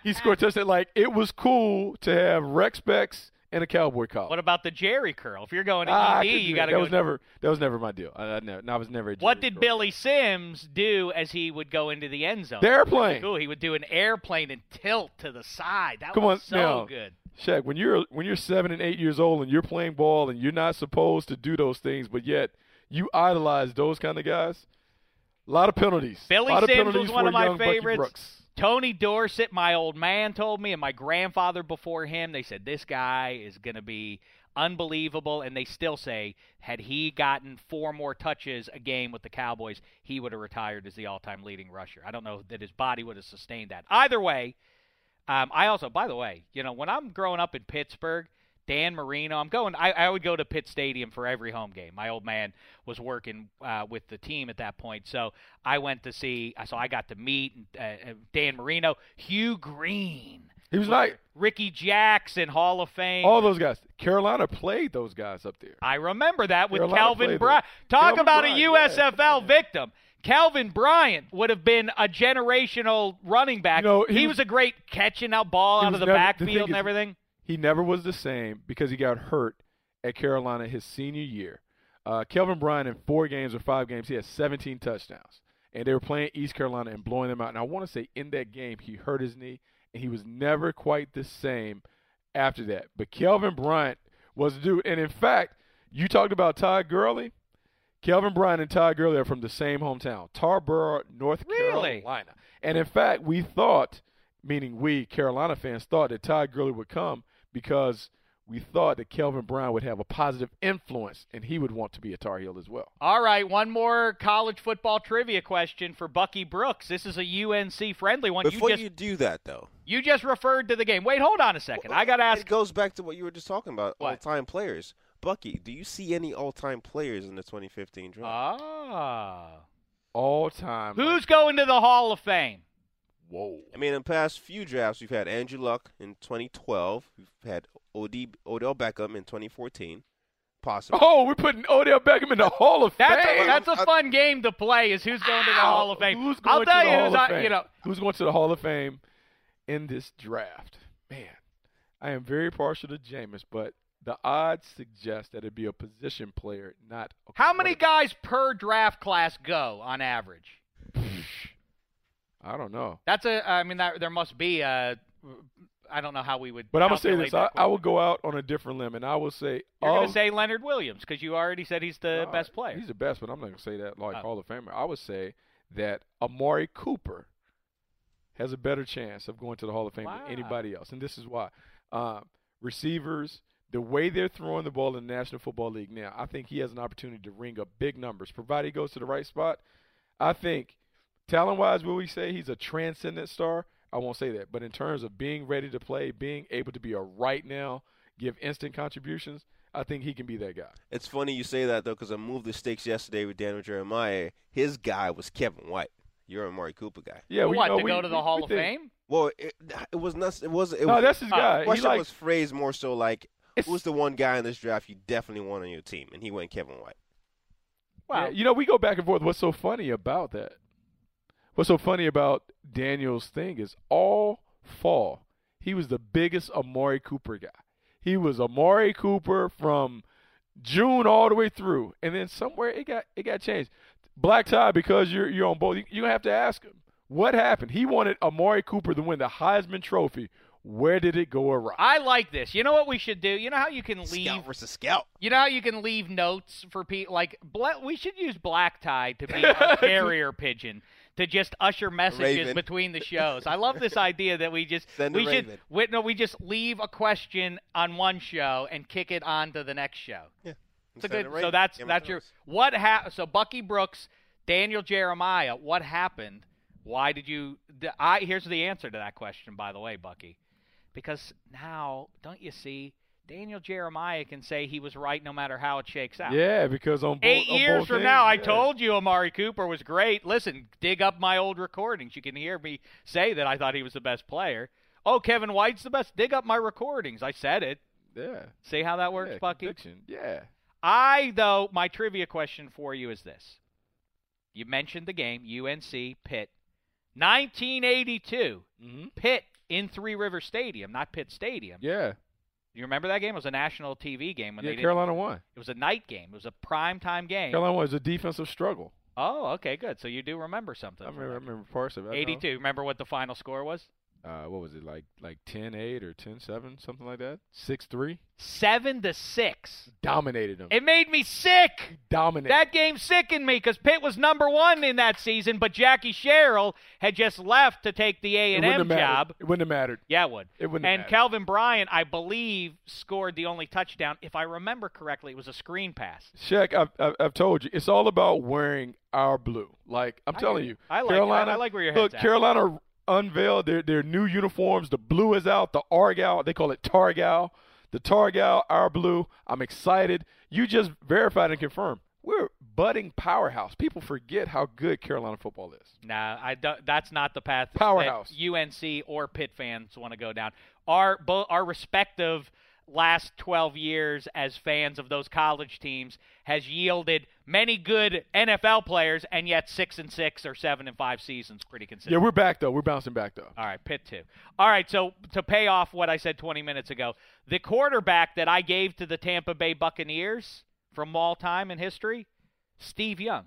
he scored touchdown. Like it was cool to have rec specs and a cowboy collar. What about the Jheri curl? If you're going to Ah, ED, you got that. to That go. was never that was never my deal. I, I, never, I was never. A Jheri. what did curl. Billy Sims do as he would go into the end zone? The airplane. Cool. He would do an airplane and tilt to the side. That Come was on so now. good. Shaq, when you're when you're seven and eight years old and you're playing ball and you're not supposed to do those things, but yet you idolize those kind of guys. A lot of penalties. Billy a lot of Sims was one of my favorites. Tony Dorsett, my old man, told me, and my grandfather before him, they said this guy is going to be unbelievable. And they still say, had he gotten four more touches a game with the Cowboys, he would have retired as the all-time leading rusher. I don't know that his body would have sustained that. Either way, um, I also, by the way, you know, when I'm growing up in Pittsburgh, Dan Marino, I'm going. I, I would go to Pitt Stadium for every home game. My old man was working uh, with the team at that point, so I went to see. So I got to meet uh, uh, Dan Marino, Hugh Green, He was like Ricky Jackson, Hall of Fame. all those guys. Carolina played those guys up there. I remember that with Carolina Kelvin Bryant. Talk Kelvin about Bryant, a yeah. USFL victim. Kelvin Bryant would have been a generational running back. You know, he, he was, was- a great catching out ball out of the never- backfield thing and is- everything. He never was the same because he got hurt at Carolina his senior year. Uh, Kelvin Bryant in four games or five games, he had 17 touchdowns. And they were playing East Carolina and blowing them out. And I want to say in that game, he hurt his knee, and he was never quite the same after that. But Kelvin Bryant was the dude. And in fact, you talked about Todd Gurley. Kelvin Bryant and Todd Gurley are from the same hometown, Tarboro, North Really? Carolina. And in fact, we thought, meaning we Carolina fans, thought that Todd Gurley would come because we thought that Kelvin Brown would have a positive influence and he would want to be a Tar Heel as well. All right, one more college football trivia question for Bucky Brooks. This is a UNC friendly one. Before you you, just do that, though, you just referred to the game. Wait, hold on a second. I got to ask. It goes back to what you were just talking about. All-time players. Bucky, do you see any all-time players in the 2015 draft? Ah, All time. who's going to the Hall of Fame? Whoa? I mean, in the past few drafts, we've had Andrew Luck in 2012. We've had OD, Odell Beckham in 2014. Possibly. Oh, we're putting Odell Beckham in the Hall of That's Fame. a, that's a fun game to play. Is who's going to the Hall of Fame? Who's going I'll tell to the you Hall who's of on- Fame? you know. who's going to the Hall of Fame in this draft? Man, I am very partial to Jameis, but the odds suggest that it'd be a position player, not. A How many guys per draft class go on average? I don't know. That's a. I mean, that, there must be a. I don't know how we would. But I'm gonna say this: I, I will go out on a different limb, and I will say You're gonna say Leonard Williams because you already said he's the No, best player. He's the best, but I'm not gonna say that like Oh. Hall of Famer. I would say that Amari Cooper has a better chance of going to the Hall of Fame Wow. than anybody else, and this is why. Um, receivers, the way they're throwing the ball in the National Football League now, I think he has an opportunity to ring up big numbers, provided he goes to the right spot. I think, talent wise, will we say he's a transcendent star? I won't say that. But in terms of being ready to play, being able to be a right now, give instant contributions, I think he can be that guy. It's funny you say that, though, because I moved the stakes yesterday with Daniel Jeremiah. His guy was Kevin White. You're a Amari Cooper guy. Yeah, we, what you know, to we, go to the we, Hall we of think- Fame? Well, it, it was not. It was. It No, was, that's his Uh, guy. The He question like, was phrased more so like, "Who's the one guy in this draft you definitely want on your team?" And he went Kevin White. Wow. Yeah, you know, we go back and forth. What's so funny about that? What's so funny about Daniel's thing is all fall, he was the biggest Amari Cooper guy. He was Amari Cooper from June all the way through, and then somewhere it got it got changed. Black tie because you're you're on both. You, you have to ask him what happened. He wanted Amari Cooper to win the Heisman Trophy. Where did it go awry? I like this. You know what we should do? You know how you can leave Scout versus scout. You know how you can leave notes for people like bla- we should use black tie to be a carrier pigeon to just usher messages Raven. between the shows. I love this idea that we just Send a we should raven. we, no, we just leave a question on one show and kick it on to the next show. Yeah. It's a good. So that's Game that's your what hap- So Bucky Brooks, Daniel Jeremiah. What happened? Why did you? The, I here's the answer to that question. By the way, Bucky, because now don't you see? Daniel Jeremiah can say he was right no matter how it shakes out. yeah, because on both, Eight on years from ends, now, I told you Amari Cooper was great. Listen, dig up my old recordings. You can hear me say that I thought he was the best player. Oh, Kevin White's the best. Dig up my recordings. I said it. Yeah, See how that works, yeah, Bucky? conviction. Yeah. I, though, my trivia question for you is this. You mentioned the game, UNC Pitt. 1982, Mm-hmm. Pitt in Three River Stadium, not Pitt Stadium. Yeah. You remember that game? It was a national TV game when Yeah, they Carolina won. It was a night game. It was a prime time game. Carolina was a defensive struggle. Oh, okay, good. So you do remember something. I remember, I remember parts of it. 82. Remember what the final score was? Uh, what was it like? Like 10-8 or 10-7, something like that. Six three. Seven to six. Dominated them. It made me sick. Dominated. That game sickened me because Pitt was number one in that season, but Jackie Sherrill had just left to take the A it and wouldn't M have mattered. job. It wouldn't have mattered. Yeah, it would. It wouldn't And. Kelvin Bryant, I believe, scored the only touchdown. If I remember correctly, it was a screen pass. check I've, I've, I've told you, it's all about wearing our blue. Like I'm I telling you. I like- Carolina. I like where your look, head's at. Carolina unveiled their their new uniforms. The blue is out. The Argyle, they call it Targal. The Targal, our blue. I'm excited. You just verified and confirmed. We're budding powerhouse. People forget how good Carolina football is. Nah, I don't. that's not the path Powerhouse. that UNC or Pitt fans want to go down. Our both our respective last 12 years as fans of those college teams has yielded many good NFL players and yet 6 and 6 or 7 and 5 seasons pretty consistent. Yeah, we're back though. We're bouncing back though. All right, Pitt two. All right, so to pay off what I said 20 minutes ago, the quarterback that I gave to the Tampa Bay Buccaneers from all time in history, Steve Young,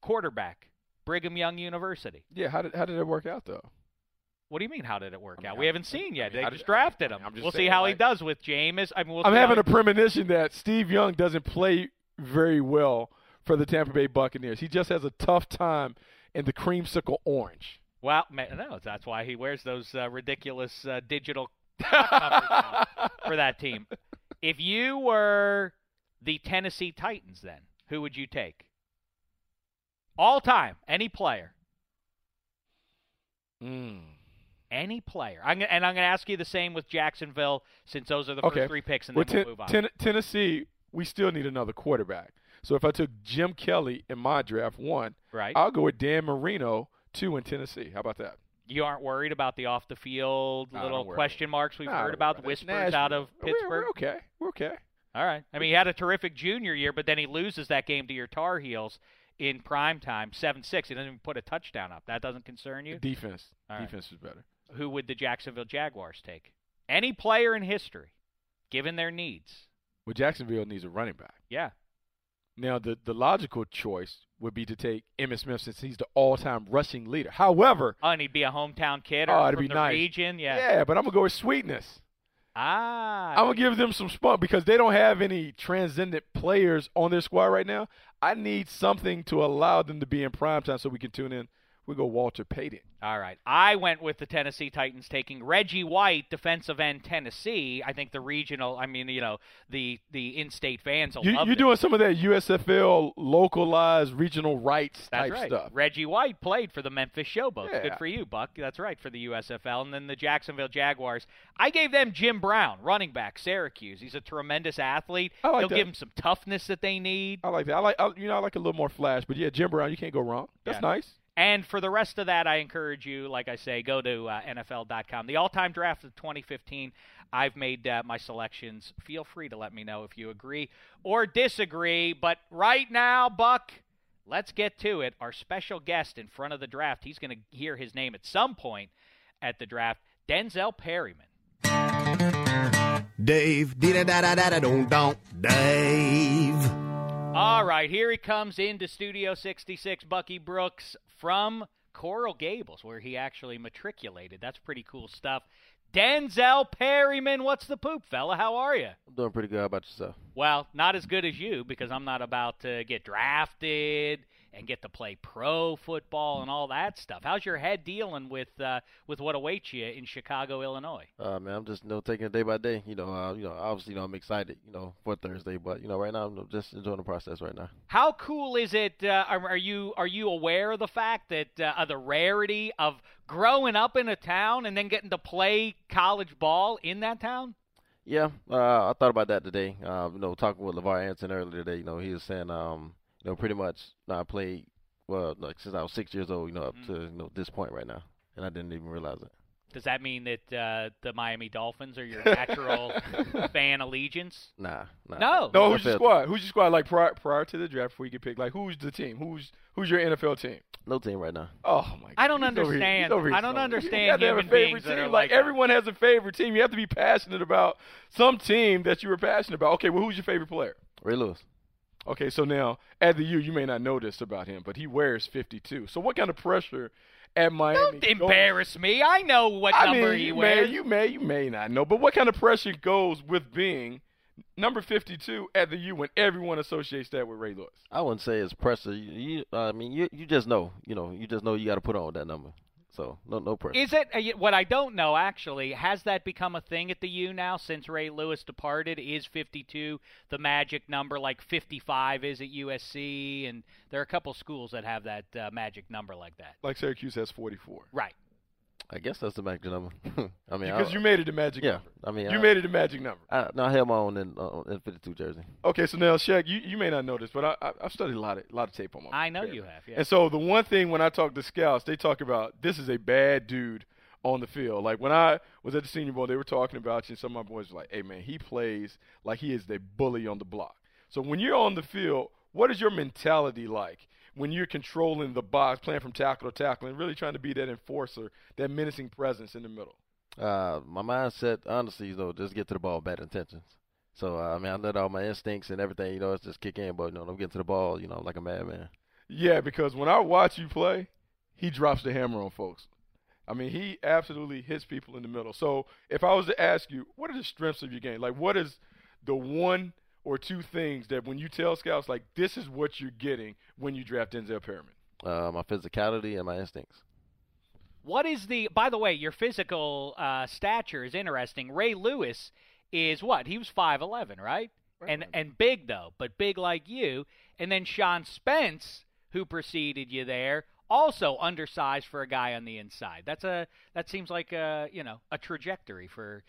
quarterback, Brigham Young University. Yeah, how did how did it work out though? What do you mean? How did it work I mean, out? how- We haven't seen mean, yet. how they did- just drafted I him. I'm just we'll see saying, how he does with Jameis. I mean, we'll I'm having how a premonition that Steve Young doesn't play very well for the Tampa Bay Buccaneers. He just has a tough time in the creamsicle orange. Well, no, that's why he wears those uh, ridiculous uh, digital clock numbers now for that team. If you were the Tennessee Titans, then who would you take? All time, any player, Mm. Any player. I'm gonna, and I'm going to ask you the same with Jacksonville, since those are the Okay. first three picks, and Well, then we'll Ten- move on. Ten- Tennessee, we still need another quarterback. So if I took Jim Kelly in my draft one, right? I'll go with Dan Marino two in Tennessee. How about that? you aren't worried about the off the field No, little question marks we've heard about, about whispers out Nashville. of We're- Pittsburgh. We're okay. We're okay. All right. I mean, he had a terrific junior year, but then he loses that game to your Tar Heels in prime time, seven six. He doesn't even put a touchdown up. That doesn't concern you. Defense. Right. Defense is better. Who would the Jacksonville Jaguars take? Any player in history, given their needs. Well, Jacksonville needs a running back. Yeah. Now, the, the logical choice would be to take Emmitt Smith since he's the all-time rushing leader. However, Oh, and he'd be a hometown kid or Oh, it'd from be the nice. region. Yeah. yeah, but I'm gonna go with sweetness. Ah. I'm gonna give them some spunk because they don't have any transcendent players on their squad right now. I need something to allow them to be in prime time so we can tune in we go Walter Payton. All right. I went with the Tennessee Titans taking Reggie White, defensive end Tennessee. I think the regional, I mean, you know, the the in-state fans will You, love you're doing some of that USFL localized regional rights That's type right. stuff. Reggie White played for the Memphis Showboats. Yeah. Good for you, Buck. That's right for the USFL. And then the Jacksonville Jaguars. I gave them Jim Brown, running back, Syracuse. He's a tremendous athlete. I like He'll that. give them some toughness that they need. I like that. I like I, you know I like a little more flash, but yeah, Jim Brown, you can't go wrong. That's Yeah. nice. And for the rest of that, I encourage you, like I say, go to uh, NFL.com. The all time draft of 2015, I've made uh, my selections. Feel free to let me know if you agree or disagree. But right now, Buck, let's get to it. Our special guest in front of the draft, he's going to hear his name at some point at the draft, Denzel Perryman. Dave, da da da da da don't don't Dave. All right, here he comes into Studio 66, Bucky Brooks from Coral Gables, where he actually matriculated. That's pretty cool stuff. Denzel Perryman, what's the poop, fella? How are you? I'm doing pretty good. How about yourself? Well, not as good as you because I'm not about to get drafted and get to play pro football and all that stuff. How's your head dealing with uh, with what awaits you in Chicago, Illinois? Uh, man, I'm just you know taking it day by day. You know, uh, you know, obviously, you know, I'm excited, you know, for Thursday, but you know, right now I'm just enjoying the process right now. How cool is it? Uh, are, are you are you aware of the fact that uh, of the rarity of growing up in a town and then getting to play college ball in that town? Yeah, uh, I thought about that today. Uh, you know, talking with LeVar Anson earlier today, you know, he was saying, um, you know, pretty much, you know, I played well like since I was six years old, you know, up to you know this point right now, and I didn't even realize it. Does that mean that uh, the Miami Dolphins are your natural fan allegiance? Nah, nah. No. No, I who's your felt- squad? Who's your squad? Like prior prior to the draft, before you get picked, like who's the team? Who's who's your NFL team? No team right now. Oh my! I don't he's over here- understand. over here I don't understand You have to have a favorite team. like like everyone has a favorite team. You have to be passionate about some team that you were passionate about. Okay, well, who's your favorite player? Ray Lewis. Okay, so now at the U, you may not know this about him, but he wears 52. So what kind of pressure at Miami? Don't goes- embarrass me. I know what I number mean, he you wears. may, you may, you may not know, but what kind of pressure goes with being number 52 at the U when everyone associates that with Ray Lewis? I wouldn't say it's pressure. You, you I mean, you you just know, you know, you just know you got to put on that number. So no no pressure. Is it uh, what I don't know actually? Has that become a thing at the U now since Ray Lewis departed? Is 52 the magic number like 55 is at USC? And there are a couple schools that have that uh, magic number like that. Like Syracuse has 44. Right. I guess that's the magic number. I mean, Because I, you made it a magic yeah. number. I mean, You I, made it a magic number. I, no, I held my own in uh, in 52 jersey. Okay, so now Shaq, you, you may not know this, but I, I I've studied a lot of a lot of tape on my. I know player. you have. Yeah. And so the one thing when I talk to scouts, they talk about this is a bad dude on the field. Like when I was at the Senior Bowl, they were talking about you. And some of my boys were like, "Hey man, he plays like he is the bully on the block." So when you're on the field, what is your mentality like when you're controlling the box, playing from tackle to tackle, and really trying to be that enforcer, that menacing presence in the middle? Uh, my mindset, honestly, though, just get to the ball, bad intentions. So uh, I mean, I let all my instincts and everything, you know, it's just kick in. But you know, I'm getting to the ball, you know, like a madman. Yeah, because when I watch you play, he drops the hammer on folks. I mean, he absolutely hits people in the middle. So if I was to ask you, what are the strengths of your game? Like, what is the one or two things that when you tell scouts, like, this is what you're getting when you draft Denzel Perryman? Uh, my physicality and my instincts. What is the? By the way, your physical uh, stature is interesting. Ray Lewis is what? He was five eleven, right? And and big though, but big like you. And then Sean Spence, who preceded you there, also undersized for a guy on the inside. That's a that seems like a you know a trajectory for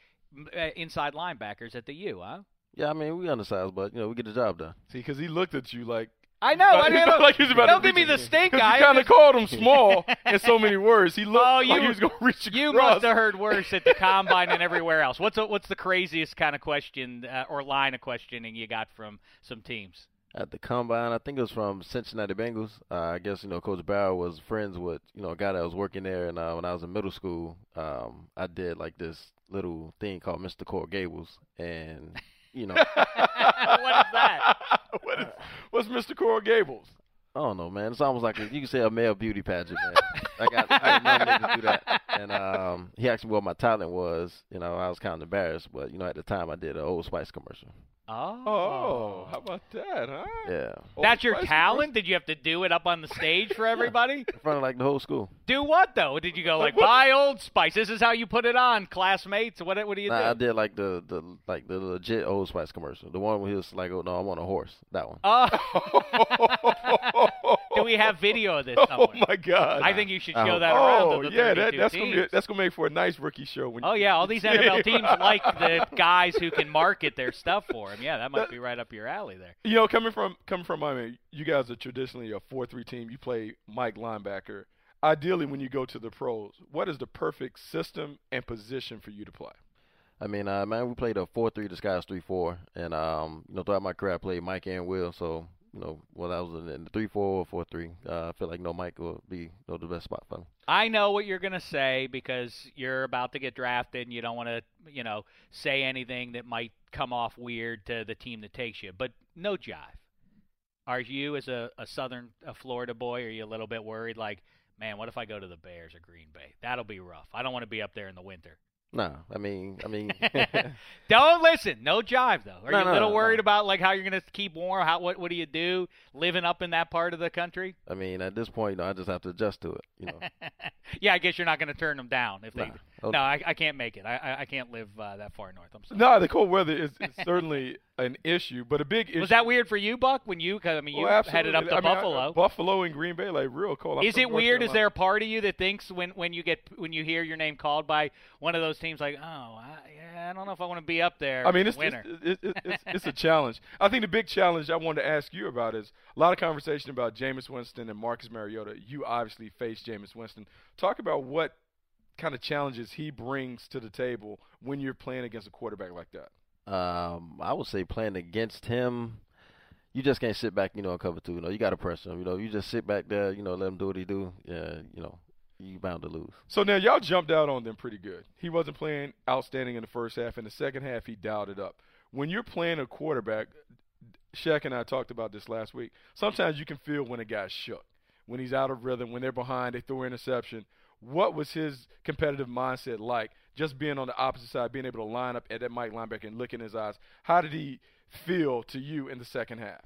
uh, inside linebackers at the U, huh? Yeah, I mean, we undersized, but you know, we get the job done. See, because he looked at you like. I know. I He mean, looked like he was about don't to give me the it. stink 'Cause eye. You kind of called him small in so many words. He looked Oh, like you- he was going to reach You must have heard worse at the combine and everywhere else. What's a, what's the craziest kind of question uh, or line of questioning you got from some teams? At the combine, I think it was from Cincinnati Bengals. Uh, I guess you know Coach Barrow was friends with you know a guy that was working there, and uh, when I was in middle school, um, I did like this little thing called Mr. Coral Gables, and you know, what is that? what is, what's Mr. Coral Gables? I don't know, man. It's almost like a, you can say a male beauty pageant, man. I got I got nominated to do that. and um, he asked me what my talent was. You know, I was kind of embarrassed, but you know, at the time, I did an Old Spice commercial. Oh. Oh, how about that, huh? Yeah, That's your talent? Did you have to do it up on the stage for everybody? in front of like the whole school. do what though? Did you go like buy Old Spice? This is how you put it on, classmates. What what do you Nah, I did like the the like the legit Old Spice commercial, the one where he was like, "Oh no, I'm on a horse." That one. Oh. do we have video of this? Oh my God! I think you should show hope- that around. Oh yeah, that, 32 that's gonna be that's gonna make for a nice rookie show. When Oh yeah, all these NFL teams like the guys who can market their stuff for them. Yeah, that might be right up your alley there. You know, coming from coming from Miami, you guys are traditionally a four-three team. You play Mike linebacker. Ideally, when you go to the pros, what is the perfect system and position for you to play? I mean, uh, man, we played a four-three disguise three-four, and um, you know, throughout my career, I played Mike and Will. So, you know, when I was in the three-four or four-three, uh, I feel like no Mike will be you know, the best spot for me. I know what you're gonna say because you're about to get drafted and you don't want to, you know, say anything that might come off weird to the team that takes you. But no jive. Are you, as a, a Southern a Florida boy, are you a little bit worried? Like, man, what if I go to the Bears or Green Bay? That'll be rough. I don't want to be up there in the winter. Nah, I mean, I mean, Don't listen. No jive though. Are No, you a little no, worried no. about like how you're gonna keep warm? How what what do you do living up in that part of the country? I mean, at this point, you know, I just have to adjust to it. You know, yeah, I guess you're not gonna turn them down if they. Oh. No, I, I can't make it. I I, I can't live uh, that far north. I'm sorry. No, the cold weather is, is certainly an issue, but a big issue. Was that weird for you, Buck? When you, cause, I mean, you Well, headed up to. I mean, I- Buffalo. Buffalo and Green Bay, like real cold. I'm is it weird? Is there a part of you that thinks when when you get when you hear your name called by one of those teams, like, oh, I, yeah, I don't know if I want to be up there. I mean, it's, winter. it's, it's, it's, it's a challenge. I think the big challenge I wanted to ask you about is a lot of conversation about Jameis Winston and Marcus Mariota. You obviously face Jameis Winston. Talk about what kind of challenges he brings to the table when you're playing against a quarterback like that. um, I would say playing against him, you just can't sit back, you know, and cover two. You know, you got to press him. You know, you just sit back there, you know, let him do what he do. Yeah, you know, you bound to lose. So now y'all jumped out on them pretty good. He wasn't playing outstanding in the first half. In the second half, he dialed it up. When you're playing a quarterback, Shaq and I talked about this last week. Sometimes you can feel when a guy's shook, when he's out of rhythm, when they're behind, they throw an interception. What was his competitive mindset like? Just being on the opposite side, being able to line up at that Mike linebacker and look in his eyes. How did he feel to you in the second half?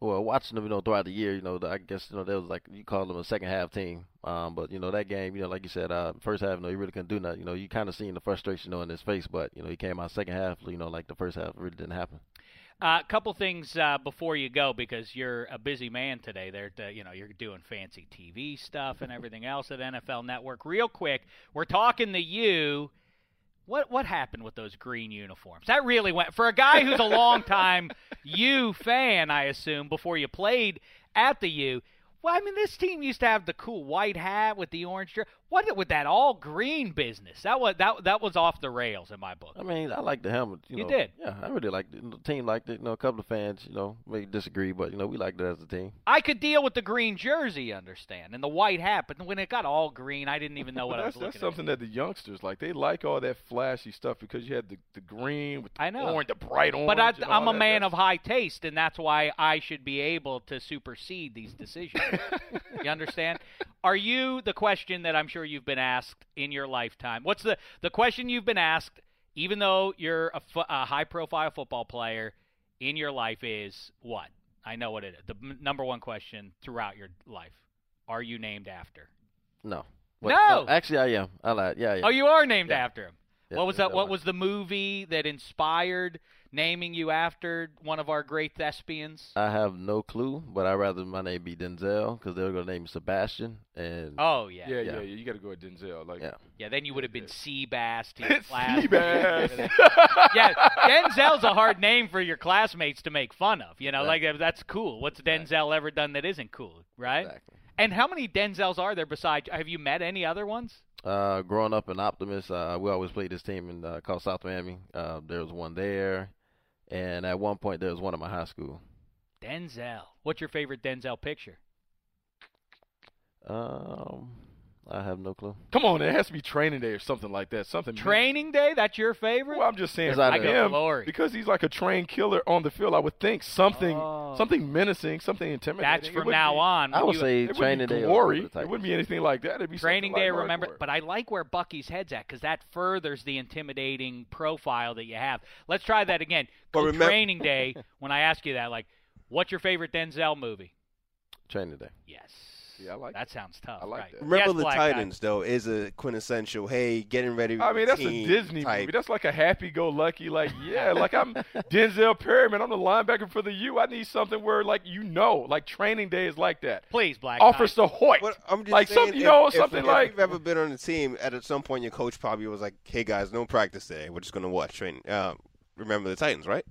Well, watching them, you know, throughout the year, you know, I guess you know there was like you call them a second half team. Um, but you know that game, you know, like you said, uh, first half, you know, he really couldn't do nothing. You know, you kind of seen the frustration, in his face, but you know, he came out second half, you know, like the first half really didn't happen. A uh, couple things uh, before you go because you're a busy man today. There, uh, you know, you're doing fancy TV stuff and everything else at NFL Network. Real quick, we're talking to you. What what happened with those green uniforms? That really went for a guy who's a long time U fan, I assume, before you played at the U. Well, I mean, this team used to have the cool white hat with the orange shirt. What with that all green business? That was that that was off the rails in my book. I mean, I like the helmet. You, You know. did? Yeah, I really liked it. The team liked it. You know, a couple of fans, you know, may disagree, but you know, we liked it as a team. I could deal with the green jersey, understand, and the white hat, but when it got all green, I didn't even know what But I was that's, that's looking something that the youngsters like. They like all that flashy stuff because you had the, the green with the I know. orange, the bright orange. But I, I'm a that. man That's- of high taste, and that's why I should be able to supersede these decisions. you understand? Are you the question that I'm sure you've been asked in your lifetime? What's the the question you've been asked, even though you're a, fo- a high-profile football player in your life? Is what? I know what it is. The m- number one question throughout your life: Are you named after? No. No! Actually, I am. I lied. Yeah, yeah. Oh, you are named Yeah. after him. Yeah, what was that? that What was- was the movie that inspired naming you after one of our great thespians? I have no clue, but I'd rather my name be Denzel because they're gonna name me Sebastian. And Oh yeah, Yeah, yeah. yeah, Yeah. yeah. You got to go with Denzel. Like, yeah. yeah. then you would have been Seabass to your class. Seabass. yeah, Denzel's a hard name for your classmates to make fun of. You know, Right. like that's cool. What's Denzel ever done that isn't cool, right? Exactly. And how many Denzels are there besides? Have you met any other ones? Uh, growing up in Optimist, uh, we always played this team in uh, called South Miami. Uh, there was one there, and at one point there was one at my high school. Denzel. What's your favorite Denzel picture? Um, I have no clue. Come on, it has to be training day or something like that. Something Training day? That's your favorite? Well, I'm just saying It's I go him glory. because he's like a trained killer on the field. I would think something, Oh. something menacing, something intimidating. That's from now be- on. I would You- say It wouldn't training be day. or glory. the It wouldn't be anything like that. It'd be Training day, like remember, hardcore. but I like where Bucky's head's at because that furthers the intimidating profile that you have. Let's try that again. But Go remem- training day, when I ask you that, like, what's your favorite Denzel movie? Training day. Yes. Yeah, I like that. sounds tough. I like right. that. Remember the Black Guy. Titans though is a quintessential. Hey, getting ready. I mean, that's a Disney type. movie. That's like a happy-go-lucky, like yeah, like I'm Denzel Perryman. I'm the linebacker for the U. I need something where like you know, like training day is like that. Please, Black. Officer Knight. Hoyt. But I'm just like saying, something, you if- know, if, something if like you've ever been on a team, at some point your coach probably was like, "Hey guys, no practice today. We're just gonna watch train." Uh, remember the Titans, right?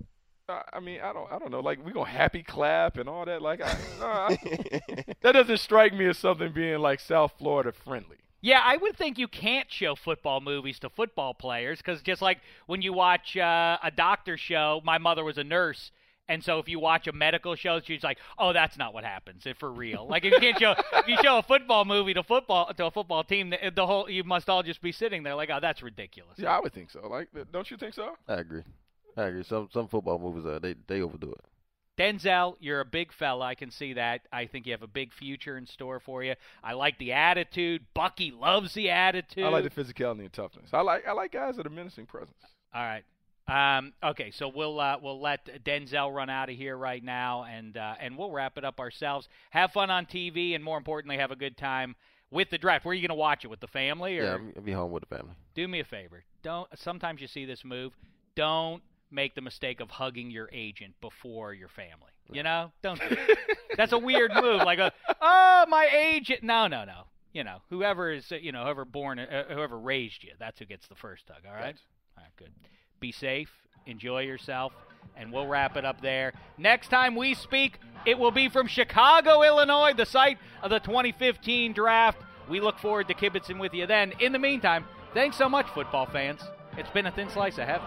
I I mean, I don't, I don't know. Like we gonna happy clap and all that. Like I, no, I- that doesn't strike me as something being like South Florida friendly. Yeah, I would think you can't show football movies to football players because just like when you watch uh, a doctor show, my mother was a nurse. And so, if you watch a medical show, she's like, "Oh, that's not what happens. It for real." Like if you can't show, if you show a football movie to football to a football team, the, the whole you must all just be sitting there like, "Oh, that's ridiculous." Yeah, I would think so. Like, don't you think so? I agree. I agree. Some some football movies uh, they they overdo it. Denzel, you're a big fella. I can see that. I think you have a big future in store for you. I like the attitude. Bucky loves the attitude. I like the physicality and toughness. I like, I like guys that are menacing presence. All right. Um, okay, so we'll uh, we'll let Denzel run out of here right now, and uh, and we'll wrap it up ourselves. Have fun on TV, and more importantly, have a good time with the draft. Where are you going to watch it with the family? Or Yeah, I'll be home with the family. do me a favor. Don't. Sometimes you see this move. Don't make the mistake of hugging your agent before your family. You know, don't. Do. That's a weird move. Like a oh my agent. No, no, no. You know, whoever is you know whoever born uh, whoever raised you, that's who gets the first hug. All right. All right. Good. Be safe. Enjoy yourself. And we'll wrap it up there. Next time we speak, it will be from Chicago, Illinois, the site of the 2015 draft. We look forward to kibitzing with you then. In the meantime, thanks so much, football fans. It's been a thin slice of heaven.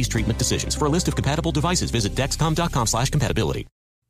treatment decisions. For a list of compatible devices, visit dexcom.com slash compatibility.